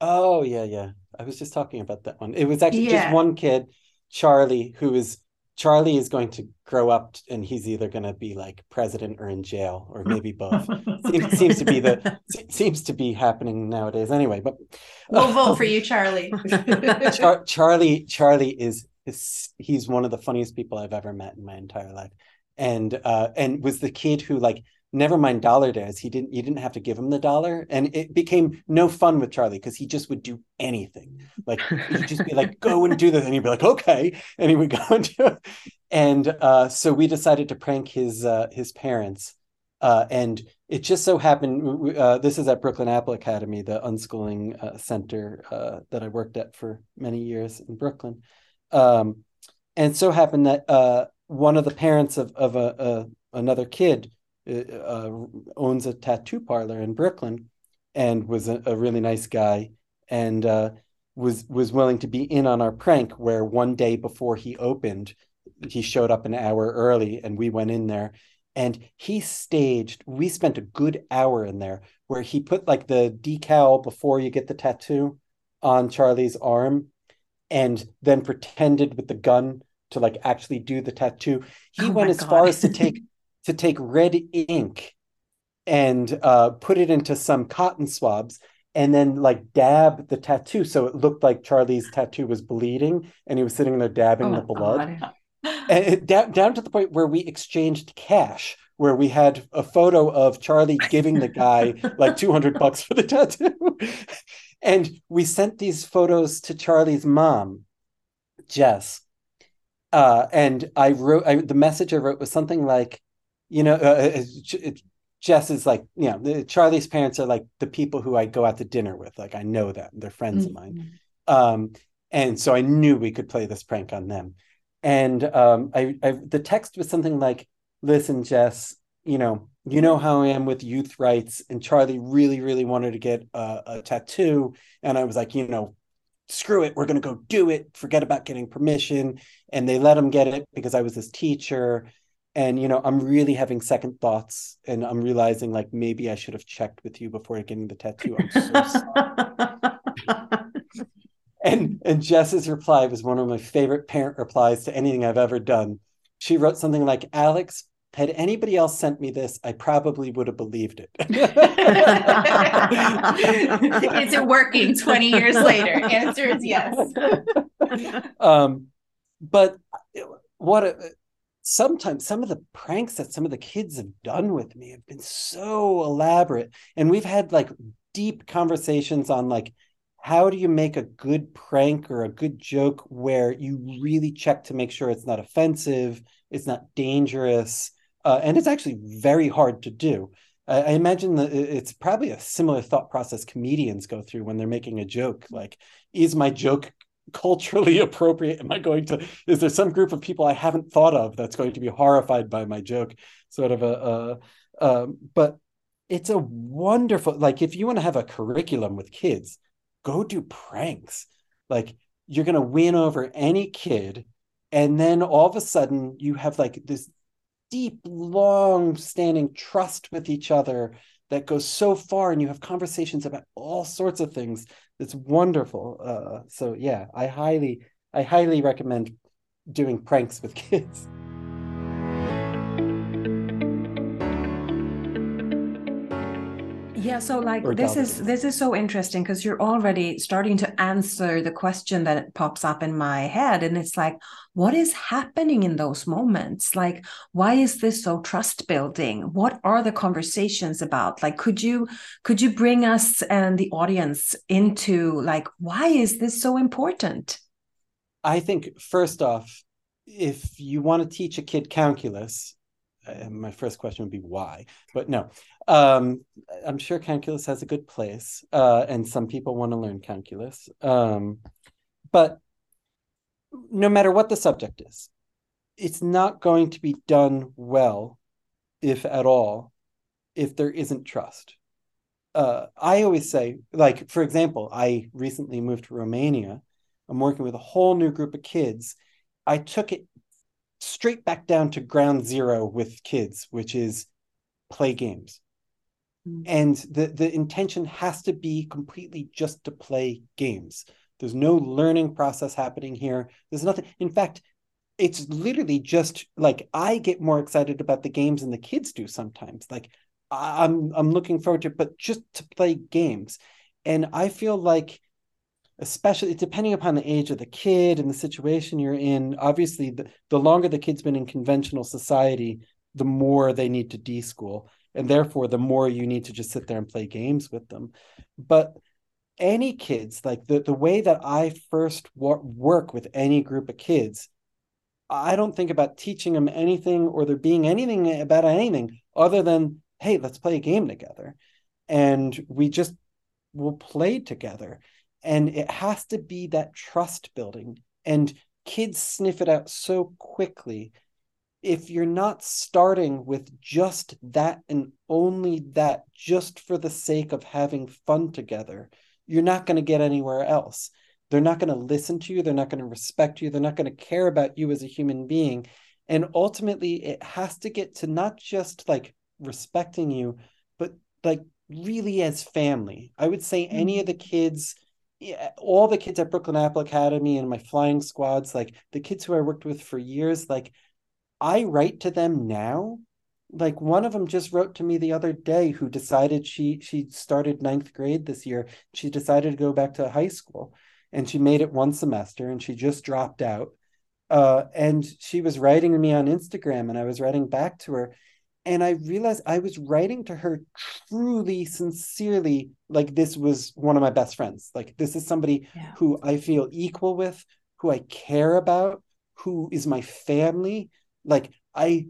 Oh yeah yeah. I was just talking about that one. It was actually yeah. just one kid charlie who was Charlie is going to grow up and he's either going to be like president or in jail or maybe both. seems, seems, to be the seems to be happening nowadays anyway. But we'll vote for you, Charlie. Char- Charlie Charlie is, is he's one of the funniest people I've ever met in my entire life, and uh, and was the kid who like never mind dollar dares he didn't you didn't have to give him the dollar. And it became no fun with charlie because he just would do anything. Like he'd just be like go and do this and he'd be like okay and he would go and do it. And uh, so we decided to prank his uh, his parents uh, and it just so happened uh, this is at brooklyn apple academy the unschooling uh, center uh, that i worked at for many years in brooklyn. Um, and so happened that one of the parents of, of a, a another kid uh, owns a tattoo parlor in Brooklyn and was a, a really nice guy and uh, was was willing to be in on our prank where one day before he opened he showed up an hour early and we went in there and he staged we spent a good hour in there where he put like the decal before you get the tattoo on Charlie's arm and then pretended with the gun to like actually do the tattoo he oh went as God. far as to take to take red ink and uh, put it into some cotton swabs and then like dab the tattoo so it looked like Charlie's tattoo was bleeding and he was sitting there dabbing oh, the blood. and it, down, down to the point where we exchanged cash where we had a photo of Charlie giving the guy like 200 bucks for the tattoo. and we sent these photos to Charlie's mom, Jess. Uh, and I wrote I, the message I wrote was something like, you know, uh, uh it, Jess is like, you know, Charlie's parents are like the people who I go out to dinner with. Like I know them; they're friends mm-hmm. of mine. Mm-hmm. Um, and so I knew we could play this prank on them. And um, I, I, the text was something like, "Listen, Jess, you know, you know how I am with youth rights, and Charlie really, really wanted to get a, a tattoo, and I was like, you know, screw it, we're going to go do it. Forget about getting permission." And they let him get it because I was his teacher. And you know, I'm really having second thoughts, and I'm realizing like maybe I should have checked with you before getting the tattoo. I'm so sorry. and and Jess's reply was one of my favorite parent replies to anything I've ever done. She wrote something like, "Alex, had anybody else sent me this, I probably would have believed it. is it working 20 years later? Answer is yes. um, but what a, sometimes some of the pranks that some of the kids have done with me have been so elaborate. And we've had like deep conversations on like how do you make a good prank or a good joke where you really check to make sure it's not offensive, it's not dangerous, uh, and it's actually very hard to do. I, I imagine that it's probably a similar thought process comedians go through when they're making a joke. Like, is my joke culturally appropriate? Am I going to? Is there some group of people I haven't thought of that's going to be horrified by my joke? Sort of a, a um, but it's a wonderful like if you want to have a curriculum with kids, go do pranks. Like you're going to win over any kid and then all of a sudden you have like this deep, long standing trust with each other that goes so far and you have conversations about all sorts of things it's wonderful uh, so yeah i highly i highly recommend doing pranks with kids yeah so like this is this is so interesting because you're already starting to answer the question that pops up in my head and it's like what is happening in those moments? Like why is this so trust building? What are the conversations about? Like could you could you bring us and the audience into like why is this so important? I think first off if you want to teach a kid calculus my first question would be why but no. Um, i'm sure calculus has a good place uh, and some people want to learn calculus um, but no matter what the subject is it's not going to be done well if at all if there isn't trust. Uh, i always say like for example i recently moved to romania. I'm working with a whole new group of kids. I took it straight back down to ground zero with kids, which is play games. Mm-hmm. And the, the intention has to be completely just to play games. There's no learning process happening here. There's nothing. In fact, it's literally just like I get more excited about the games than the kids do sometimes. Like I'm I'm looking forward to, but just to play games. And I feel like especially depending upon the age of the kid and the situation you're in obviously the, the longer the kid's been in conventional society the more they need to deschool. And therefore the more you need to just sit there and play games with them. But any kids like the, the way that i first wor- work with any group of kids i don't think about teaching them anything or there being anything about anything other than hey let's play a game together. And we just will play together and it has to be that trust building. And kids sniff it out so quickly. If you're not starting with just that and only that just for the sake of having fun together you're not going to get anywhere else. They're not going to listen to you. They're not going to respect you. They're not going to care about you as a human being. And ultimately it has to get to not just like respecting you but like really as family. I would say any mm-hmm. of the kids yeah, all the kids at Brooklyn Apple Academy and my flying squads, like the kids who I worked with for years, like I write to them now. Like one of them just wrote to me the other day who decided she she started ninth grade this year. She decided to go back to high school and she made it one semester and she just dropped out. Uh, and she was writing to me on Instagram and I was writing back to her. And I realized I was writing to her truly, sincerely, like this was one of my best friends. Like this is somebody Yeah. who I feel equal with, who I care about, who is my family. Like I,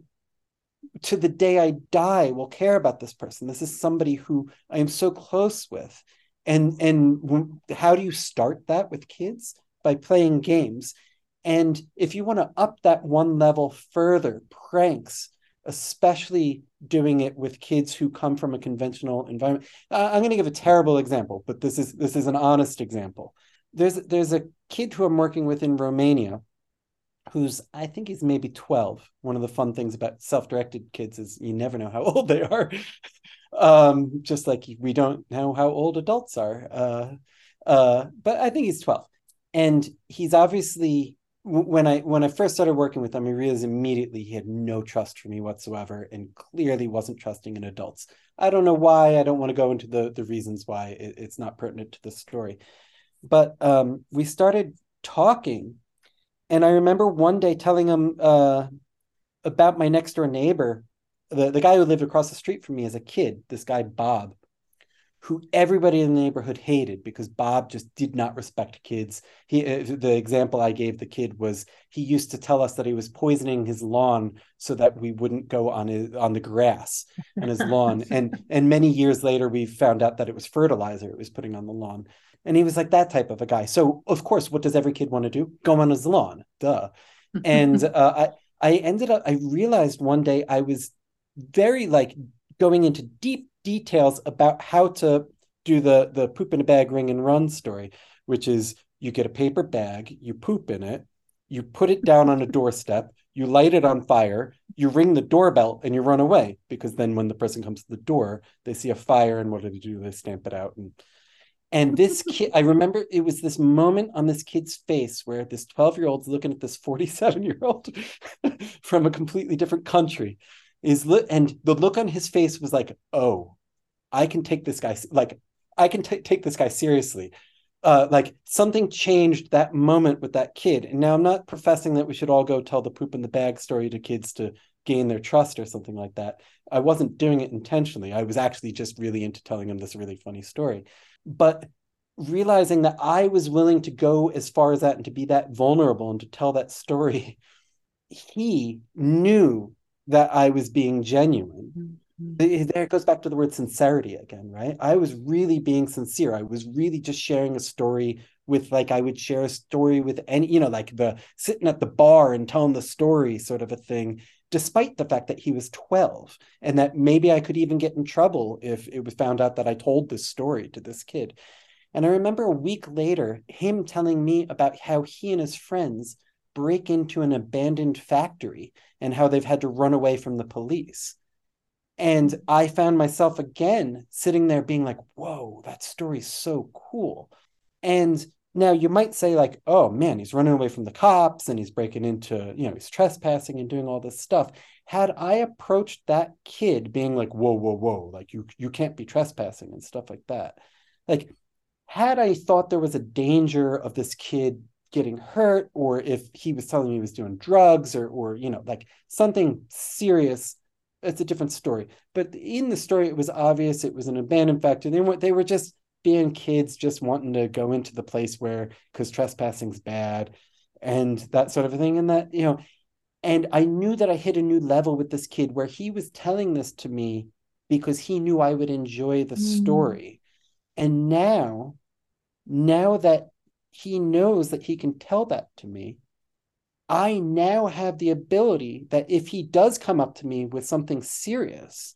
to the day I die, will care about this person. This is somebody who I am so close with. And and how do you start that with kids? By playing games. And if you want to up that one level further, pranks, especially doing it with kids who come from a conventional environment. Uh, I'm going to give a terrible example, but this is this is an honest example. There's there's a kid who I'm working with in Romania who's I think he's maybe 12. One of the fun things about self-directed kids is you never know how old they are. um, just like we don't know how old adults are. Uh, uh, but I think he's 12. And he's obviously when I when I first started working with him, I realized immediately he had no trust for me whatsoever, and clearly wasn't trusting in adults. I don't know why. I don't want to go into the the reasons why. It, it's not pertinent to the story. But um, we started talking, and I remember one day telling him uh, about my next door neighbor, the the guy who lived across the street from me as a kid. This guy Bob, who everybody in the neighborhood hated because Bob just did not respect kids. He uh, the example I gave the kid was he used to tell us that he was poisoning his lawn so that we wouldn't go on his on the grass on his lawn. and and many years later we found out that it was fertilizer it was putting on the lawn. And he was like that type of a guy. So of course, what does every kid want to do? Go on his lawn. Duh. And uh, I I ended up I realized one day I was very like going into deep details about how to do the the poop in a bag ring and run story which is you get a paper bag you poop in it you put it down on a doorstep you light it on fire you ring the doorbell and you run away because then when the person comes to the door they see a fire and what do they do? They stamp it out. And and this kid i remember it was this moment on this kid's face where this 12 year old's looking at this 47 year old from a completely different country is li- and the look on his face was like oh i can take this guy like i can t- take this guy seriously. Uh, like something changed that moment with that kid. And now i'm not professing that we should all go tell the poop in the bag story to kids to gain their trust or something like that. I wasn't doing it intentionally. I was actually just really into telling him this really funny story. But realizing that i was willing to go as far as that and to be that vulnerable and to tell that story he knew that I was being genuine. Mhm. There it goes back to the word sincerity again, right? I was really being sincere. I was really just sharing a story with like I would share a story with any, you know, like the sitting at the bar and telling the story sort of a thing, despite the fact that he was 12 and that maybe I could even get in trouble if it was found out that I told this story to this kid. And I remember a week later him telling me about how he and his friends break into an abandoned factory and how they've had to run away from the police. And I found myself again sitting there being like, whoa, that story's so cool. And now you might say, like, oh man, he's running away from the cops and he's breaking into, you know, he's trespassing and doing all this stuff. Had I approached that kid being like, whoa, whoa, whoa, like you you can't be trespassing and stuff like that. Like, had I thought there was a danger of this kid getting hurt or if he was telling me he was doing drugs or or you know like something serious it's a different story. But in the story it was obvious it was an abandoned factory. They were they were just being kids just wanting to go into the place where because trespassing's bad and that sort of a thing. And that you know and i knew that i hit a new level with this kid where he was telling this to me because he knew i would enjoy the Mm. story. And now now that he knows that he can tell that to me. I now have the ability that if he does come up to me with something serious,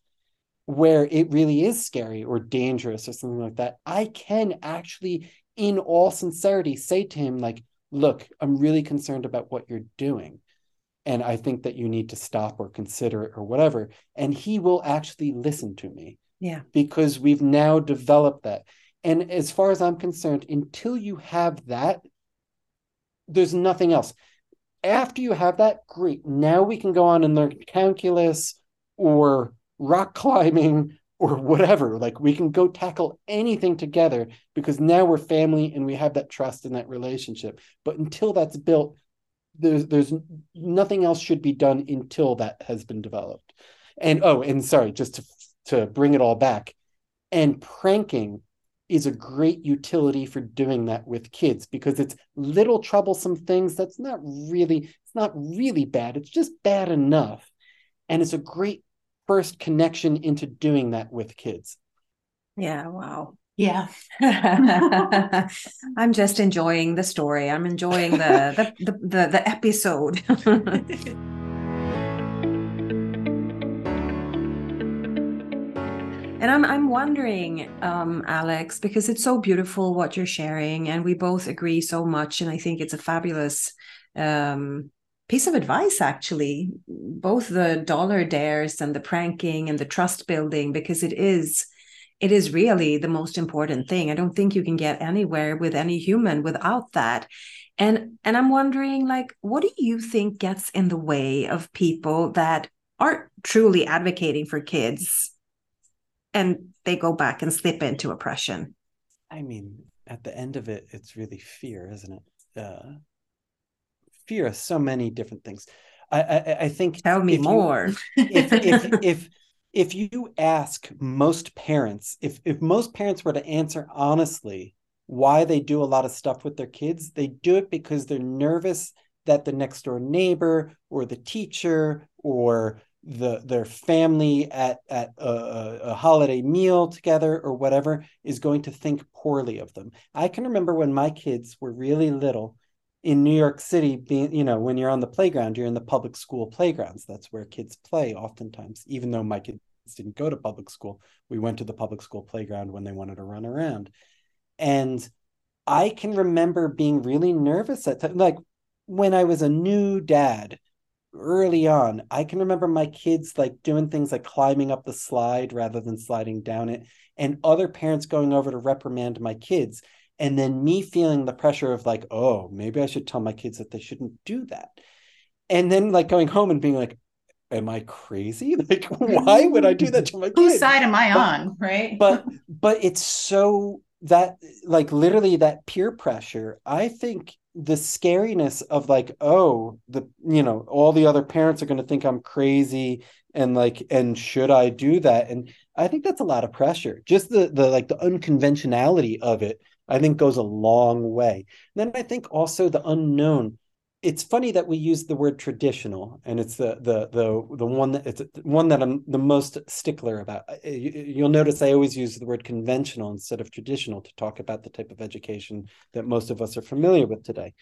where it really is scary or dangerous or something like that, I can actually, in all sincerity, say to him, like, look, I'm really concerned about what you're doing. And I think that you need to stop or consider it or whatever. And he will actually listen to me Yeah. because we've now developed that. And as far as I'm concerned, until you have that, there's nothing else. After you have that, great. Now we can go on and learn calculus or rock climbing or whatever. Like we can go tackle anything together because now we're family and we have that trust in that relationship. But until that's built, there's there's nothing else should be done until that has been developed. and oh and sorry just to to bring it all back and pranking is a great utility for doing that with kids because it's little troublesome things that's not really it's not really bad. It's just bad enough. And it's a great first connection into doing that with kids. Yeah wow. Yeah. I'm just enjoying the story. I'm enjoying the the the, the, the episode And I'm I'm wondering, um, Alex, because it's so beautiful what you're sharing, and we both agree so much, and I think it's a fabulous um, piece of advice, actually, both the dollar dares and the pranking and the trust building, because it is it is really the most important thing. I don't think you can get anywhere with any human without that. And and I'm wondering, like, what do you think gets in the way of people that aren't truly advocating for kids and they go back and slip into oppression. I mean, at the end of it, it's really fear, isn't it? Uh, fear of so many different things. I, I, I think. Tell me more. You, if, if, if if you ask most parents, if if most parents were to answer honestly why they do a lot of stuff with their kids, they do it because they're nervous that the next door neighbor or the teacher or the their family at at a, a, holiday meal together or whatever is going to think poorly of them. I can remember when my kids were really little in New York City, being you know when you're on the playground, you're in the public school playgrounds. That's where kids play oftentimes. Even though my kids didn't go to public school, we went to the public school playground when they wanted to run around, and I can remember being really nervous at like when I was a new dad early on i can remember my kids like doing things like climbing up the slide rather than sliding down it and other parents going over to reprimand my kids and then me feeling the pressure of like oh maybe i should tell my kids that they shouldn't do that. And then like going home and being like am i crazy? Like why would i do that to my kids? whose side am i but, on right? but but it's so that like literally that peer pressure i think the scariness of like oh the you know all the other parents are going to think i'm crazy and like and should i do that? And i think that's a lot of pressure. Just the the like the unconventionality of it i think goes a long way. And then i think also the unknown it's funny that we use the word traditional and it's the the the the one that it's one that I'm the most stickler about. You'll notice I always use the word conventional instead of traditional to talk about the type of education that most of us are familiar with today.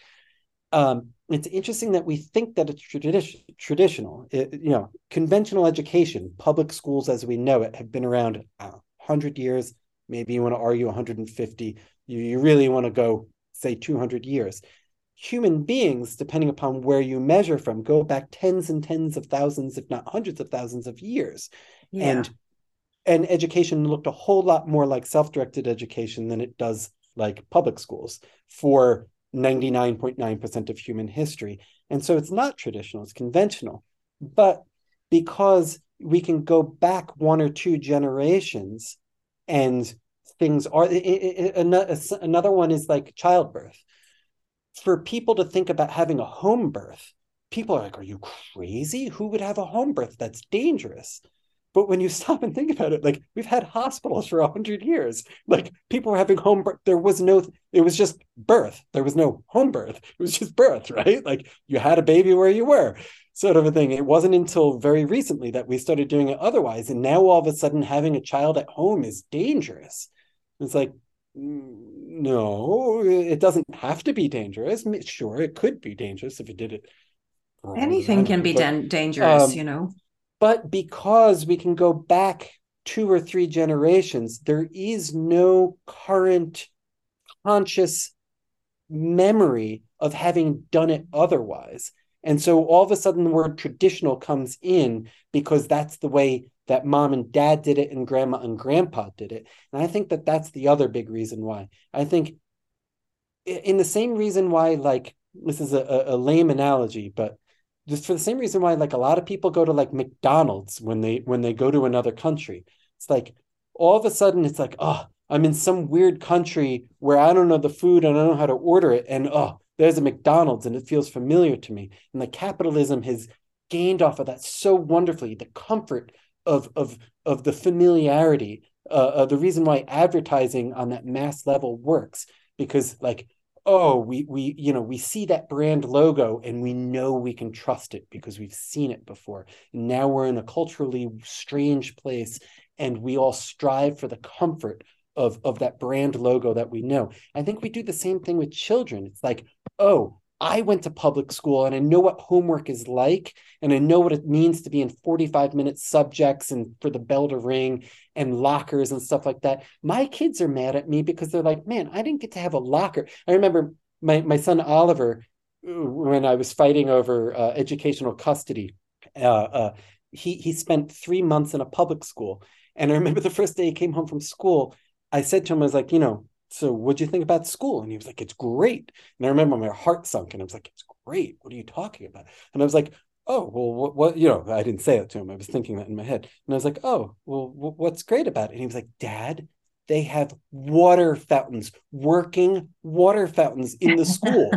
Um, it's interesting that we think that it's tradi- traditional. It, you know conventional education public schools as we know it have been around 100 years. Maybe you want to argue 150 you, you really want to go say 200 years human beings, depending upon where you measure from, go back tens and tens of thousands, if not hundreds of thousands of years. Yeah. And and education looked a whole lot more like self-directed education than it does like public schools for 99.9% of human history. And so it's not traditional, it's conventional. But because we can go back one or two generations and things are it, it, another one is like childbirth for people to think about having a home birth, people are like, Are you crazy? Who would have a home birth? That's dangerous. But when you stop and think about it, like we've had hospitals for a hundred years. Like people were having home birth. There was no, it was just birth. There was no home birth. It was just birth, right? Like you had a baby where you were, sort of a thing. It wasn't until very recently that we started doing it otherwise. And now all of a sudden having a child at home is dangerous. It's like, no, it doesn't have to be dangerous. Sure, it could be dangerous if you did it. Wrong. Anything can be but, dangerous, um, you know. But because we can go back two or three generations, there is no current conscious memory of having done it otherwise. And so all of a sudden the word traditional comes in because that's the way that mom and dad did it and grandma and grandpa did it. And I think that that's the other big reason why. I think in the same reason why, like, this is a, a lame analogy, but just for the same reason why, like, a lot of people go to like McDonald's when they when they go to another country. It's like all of a sudden it's like, oh, I'm in some weird country where I don't know the food and I don't know how to order it, and oh, there's a McDonald's and it feels familiar to me. And the capitalism has gained off of that so wonderfully the comfort of of of the familiarity uh, uh, the reason why advertising on that mass level works because like oh we we you know we see that brand logo and we know we can trust it because we've seen it before. And now we're in a culturally strange place and we all strive for the comfort of of that brand logo that we know. I think we do the same thing with children. It's like oh I went to public school and I know what homework is like, and I know what it means to be in 45 minute subjects and for the bell to ring and lockers and stuff like that. My kids are mad at me because they're like, man, I didn't get to have a locker. I remember my, my son Oliver, when I was fighting over uh, educational custody, uh, uh, he, he spent three months in a public school. And I remember the first day he came home from school, I said to him, I was like, you know, so what'd you think about school? And he was like, it's great. And I remember my heart sunk and I was like, it's great. What are you talking about? And I was like, oh, well, what, what, you know, I didn't say it to him. I was thinking that in my head. And I was like, oh, well, what's great about it? And he was like, dad, they have water fountains, working water fountains in the school.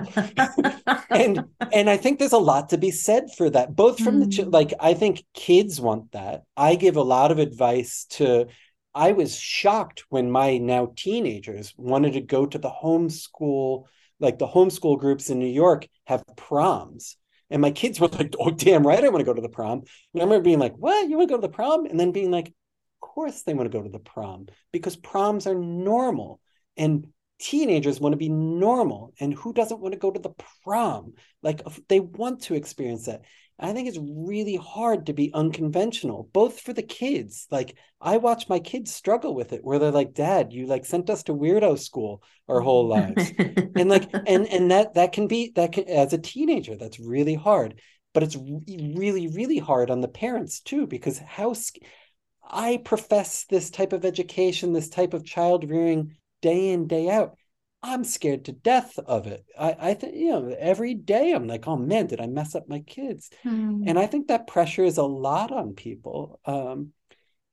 and and I think there's a lot to be said for that, both from mm. the like I think kids want that. I give a lot of advice to I was shocked when my now teenagers wanted to go to the homeschool, like the homeschool groups in New York have proms. And my kids were like, oh, damn right, I want to go to the prom. And I remember being like, what? You want to go to the prom? And then being like, of course they want to go to the prom because proms are normal. And teenagers want to be normal. And who doesn't want to go to the prom? Like they want to experience that. I think it's really hard to be unconventional, both for the kids. Like I watch my kids struggle with it, where they're like, "Dad, you like sent us to weirdo school our whole lives," and like, and and that that can be that can as a teenager, that's really hard. But it's really really hard on the parents too, because how I profess this type of education, this type of child rearing day in day out, I'm scared to death of it. I, I think, you know, every day I'm like, oh man, did I mess up my kids? Mm. And I think that pressure is a lot on people. Um,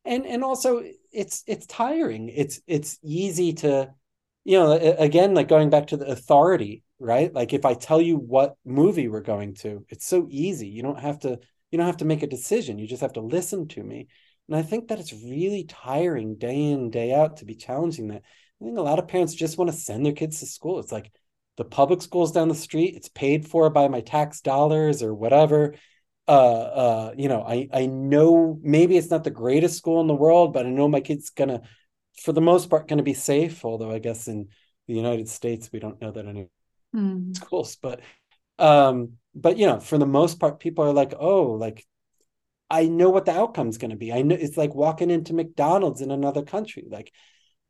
and and also it's it's tiring. It's it's easy to, you know, again, like going back to the authority, right? Like if I tell you what movie we're going to, it's so easy. You don't have to you don't have to make a decision. You just have to listen to me. And I think that it's really tiring day in, day out to be challenging that. I think a lot of parents just want to send their kids to school. It's like the public schools down the street, it's paid for by my tax dollars or whatever. Uh, uh, you know, I I know maybe it's not the greatest school in the world, but I know my kid's gonna, for the most part, gonna be safe. Although I guess in the United States we don't know that any mm. schools, but um, but you know, for the most part, people are like, oh, like I know what the outcome's going to be. I know it's like walking into McDonald's in another country. Like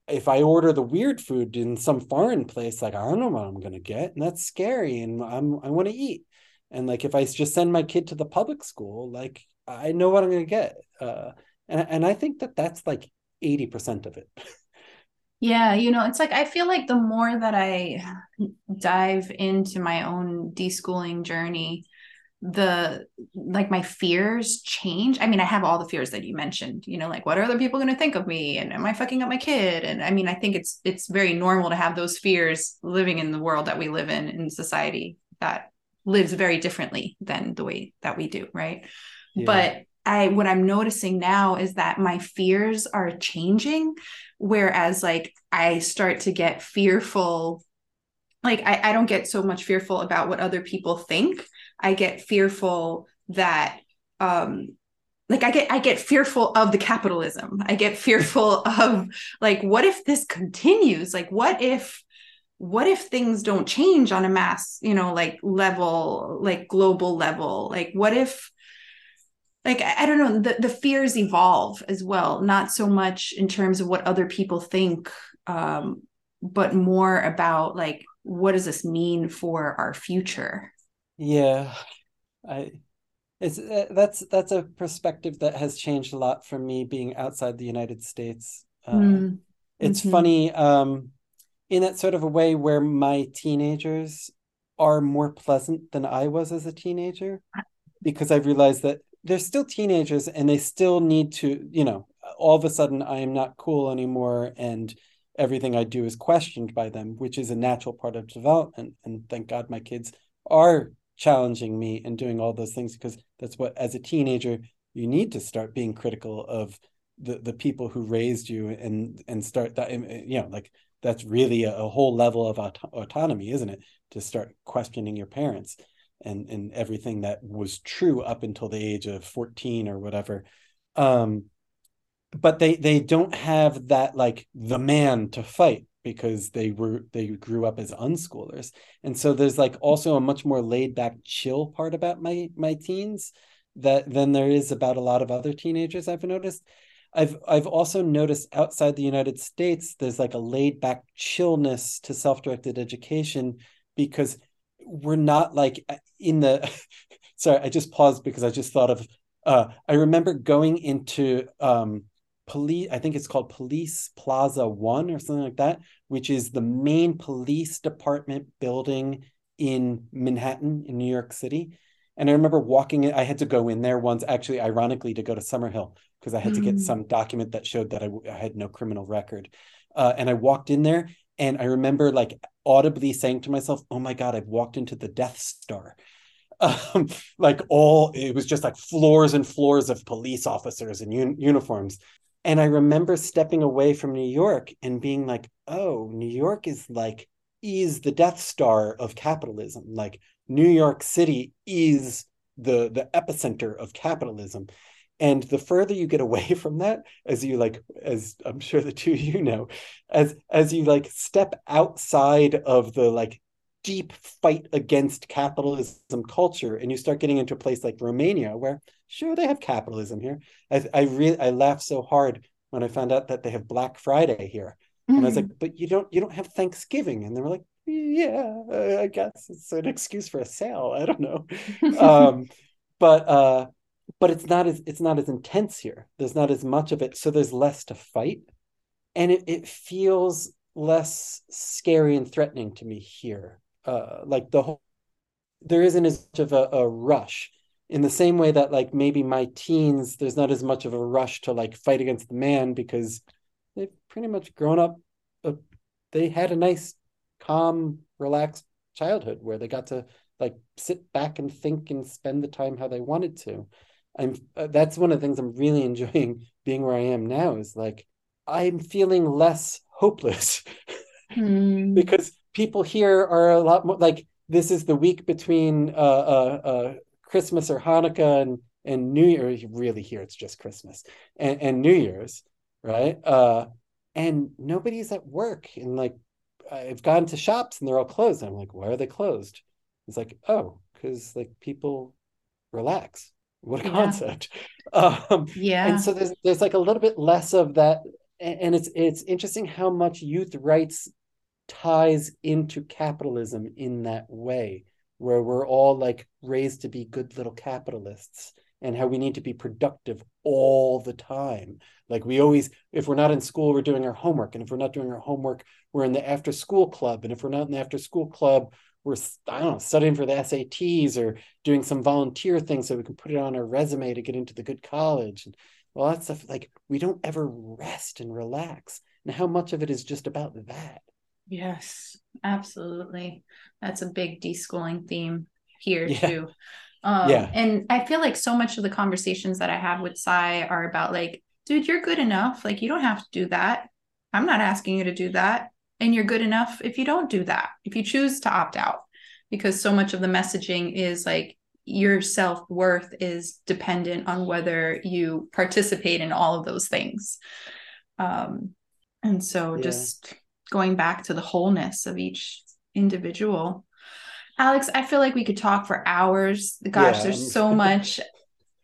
if I order the weird food in some foreign place, like I don't know what I'm gonna get, and that's scary, and I'm I want to eat. And like if I just send my kid to the public school, like I know what I'm gonna get, uh, and and I think that that's like eighty percent of it. Yeah, you know, it's like I feel like the more that I dive into my own deschooling journey, the like my fears change. I mean, I have all the fears that you mentioned, you know, like what are other people going to think of me and am I fucking up my kid? And I mean, I think it's it's very normal to have those fears living in the world that we live in in society that lives very differently than the way that we do, right? Yeah. But I what I'm noticing now is that my fears are changing whereas like I start to get fearful like I, I don't get so much fearful about what other people think I get fearful that um like I get I get fearful of the capitalism. I get fearful of like what if this continues? Like what if what if things don't change on a mass, you know, like level, like global level? Like what if like I, I don't know, the, the fears evolve as well, not so much in terms of what other people think, um, but more about like what does this mean for our future? Yeah, I it's uh, that's that's a perspective that has changed a lot for me being outside the United States. Uh, mm. It's mm-hmm. funny um, in that sort of a way where my teenagers are more pleasant than I was as a teenager because I've realized that they're still teenagers and they still need to, you know, all of a sudden I am not cool anymore and everything I do is questioned by them, which is a natural part of development. And thank God my kids are challenging me and doing all those things because that's what as a teenager you need to start being critical of the the people who raised you and and start that you know like that's really a, a whole level of auto- autonomy isn't it? To start questioning your parents and and everything that was true up until the age of 14 or whatever. Um but they they don't have that like the man to fight because they were they grew up as unschoolers. And so there's like also a much more laid back chill part about my my teens that than there is about a lot of other teenagers i've noticed. I've i've also noticed outside the united states there's like a laid back chillness to self-directed education because we're not like in the sorry i just paused because i just thought of uh i remember going into um police i think it's called police plaza one or something like that which is the main police department building in manhattan in new york city and i remember walking in i had to go in there once actually ironically to go to summerhill because i had mm. to get mm. some document that showed that I, I had no criminal record uh, and i walked in there and i remember like audibly saying to myself oh my god i've walked into the death star um, like all it was just like floors and floors of police officers in un- uniforms and I remember stepping away from New York and being like, oh, New York is like, is the Death Star of capitalism. Like New York City is the the epicenter of capitalism. And the further you get away from that, as you like, as I'm sure the two of you know, as as you like step outside of the like deep fight against capitalism culture and you start getting into a place like Romania where sure they have capitalism here. I I really I laughed so hard when I found out that they have Black Friday here. Mm-hmm. and I was like mm-hmm. but you don't you don't have Thanksgiving. And they were like yeah I guess it's an excuse for a sale. I don't know. Um but uh but it's not as it's not as intense here. There's not as much of it. So there's less to fight. And it, it feels less scary and threatening to me here uh, like the whole there isn't as much of a, a, rush in the same way that like maybe my teens there's not as much of a rush to like fight against the man because they've pretty much grown up uh, they had a nice calm relaxed childhood where they got to like sit back and think and spend the time how they wanted to i'm uh, that's one of the things i'm really enjoying being where i am now is like i'm feeling less hopeless mm. because people here are a lot more like this is the week between uh, uh, uh, Christmas or Hanukkah and and New Year. Really, here it's just Christmas and, and New Year's, right? Uh, and nobody's at work. And like, I've gone to shops and they're all closed. I'm like, why are they closed? It's like, oh, because like people relax. What a yeah. concept. Um, yeah. And so there's there's like a little bit less of that. And it's it's interesting how much youth rights ties into capitalism in that way, where we're all like raised to be good little capitalists and how we need to be productive all the time. Like we always, if we're not in school, we're doing our homework. And if we're not doing our homework, we're in the after school club. And if we're not in the after school club, we're, I don't know, studying for the SATs or doing some volunteer thing so we can put it on our resume to get into the good college. And all that stuff, like we don't ever rest and relax. And how much of it is just about that? Yes, absolutely. That's a big deschooling theme here yeah. too. Um, yeah. And I feel like so much of the conversations that I have with Sai are about like, dude, you're good enough. Like, you don't have to do that. I'm not asking you to do that. And you're good enough if you don't do that, if you choose to opt out, because so much of the messaging is like, your self worth is dependent on whether you participate in all of those things. Um, and so yeah. just going back to the wholeness of each individual. Alex, I feel like we could talk for hours. Gosh, yeah. there's so much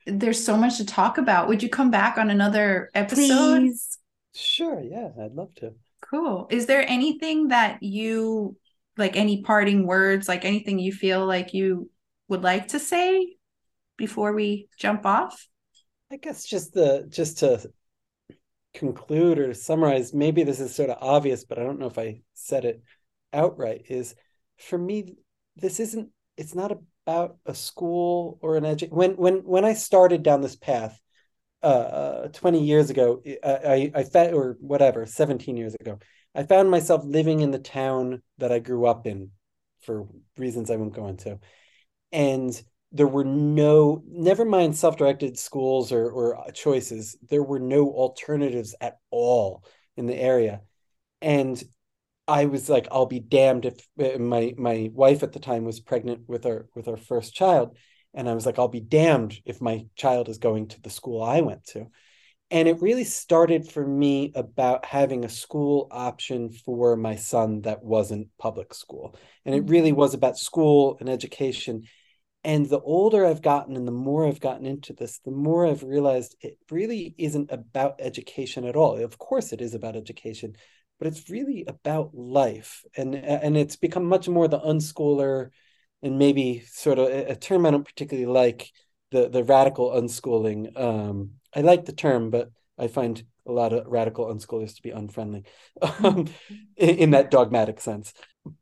there's so much to talk about. Would you come back on another episode? Please. Sure, yeah, I'd love to. Cool. Is there anything that you like any parting words, like anything you feel like you would like to say before we jump off? I guess just the just to conclude or summarize, maybe this is sort of obvious, but I don't know if I said it outright, is for me, this isn't, it's not about a school or an education. When, when, when I started down this path, uh, 20 years ago, I, I, I or whatever, 17 years ago, I found myself living in the town that I grew up in for reasons I won't go into. and there were no never mind self-directed schools or, or choices there were no alternatives at all in the area. And i was like i'll be damned if uh, my my wife at the time was pregnant with our with our first child. And i was like i'll be damned if my child is going to the school i went to. And it really started for me about having a school option for my son that wasn't public school. And it really mm-hmm. was about school and education and the older I've gotten and the more I've gotten into this, the more I've realized it really isn't about education at all. Of course, it is about education, but it's really about life. And, and it's become much more the unschooler and maybe sort of a, term I don't particularly like, the, the radical unschooling. Um, I like the term, but I find a lot of radical unschoolers to be unfriendly um, in, in that dogmatic sense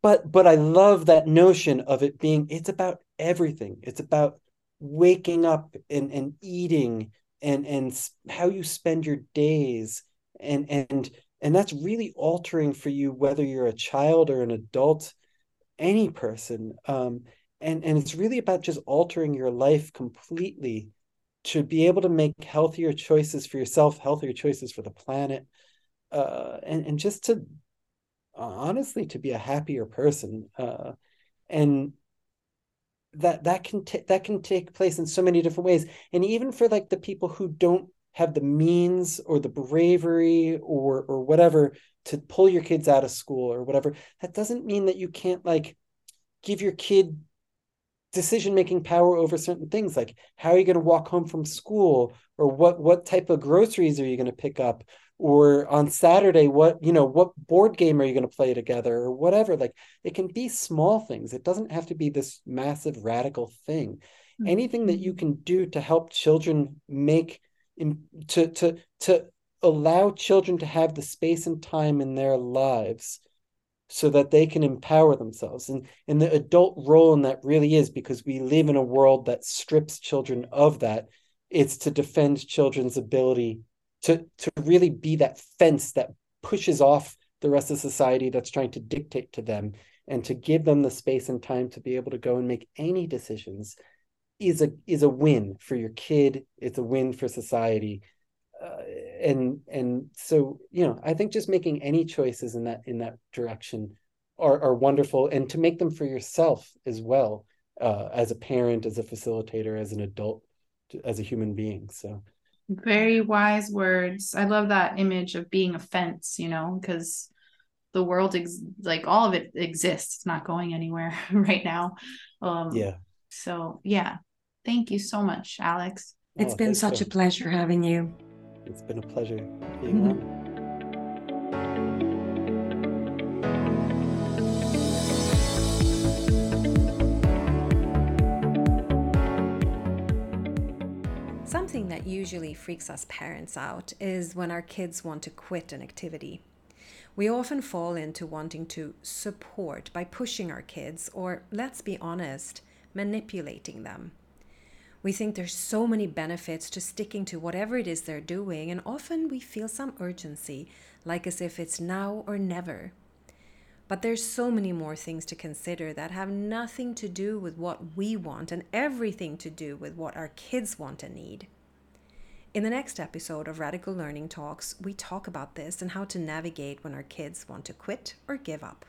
but but i love that notion of it being it's about everything. It's about waking up and and eating and and how you spend your days. And and and that's really altering for you whether you're a child or an adult any person. Um and and it's really about just altering your life completely to be able to make healthier choices for yourself healthier choices for the planet uh and and just to honestly to be a happier person uh, and that that can t- that can take place in so many different ways. And even for like the people who don't have the means or the bravery or or whatever to pull your kids out of school or whatever that doesn't mean that you can't like give your kid decision making power over certain things like how are you going to walk home from school? Or what what type of groceries are you going to pick up or on saturday what you know what board game are you going to play together or whatever? Like it can be small things. It doesn't have to be this massive radical thing. Mm-hmm. anything that you can do to help children make to to to allow children to have the space and time in their lives so that they can empower themselves and and the adult role in that really is because we live in a world that strips children of that. It's to defend children's ability to to really be that fence that pushes off the rest of society that's trying to dictate to them. And to give them the space and time to be able to go and make any decisions is a is a win for your kid. It's a win for society. Uh, and and so you know i think just making any choices in that in that direction are, are wonderful. And to make them for yourself as well uh, as a parent as a facilitator as an adult as a human being. So very wise words. I love that image of being a fence, you know, because the world ex- like all of it exists. It's not going anywhere right now. Um yeah. So yeah. Thank you so much, Alex. It's oh, been such a pleasure having you. It's been a pleasure being on. Usually freaks us parents out is when our kids want to quit an activity. We often fall into wanting to support by pushing our kids, or let's be honest, manipulating them. We think there's so many benefits to sticking to whatever it is they're doing, and often we feel some urgency, like as if it's now or never. But there's so many more things to consider that have nothing to do with what we want and everything to do with what our kids want and need. In the next episode of Radical Learning Talks, we talk about this and how to navigate when our kids want to quit or give up.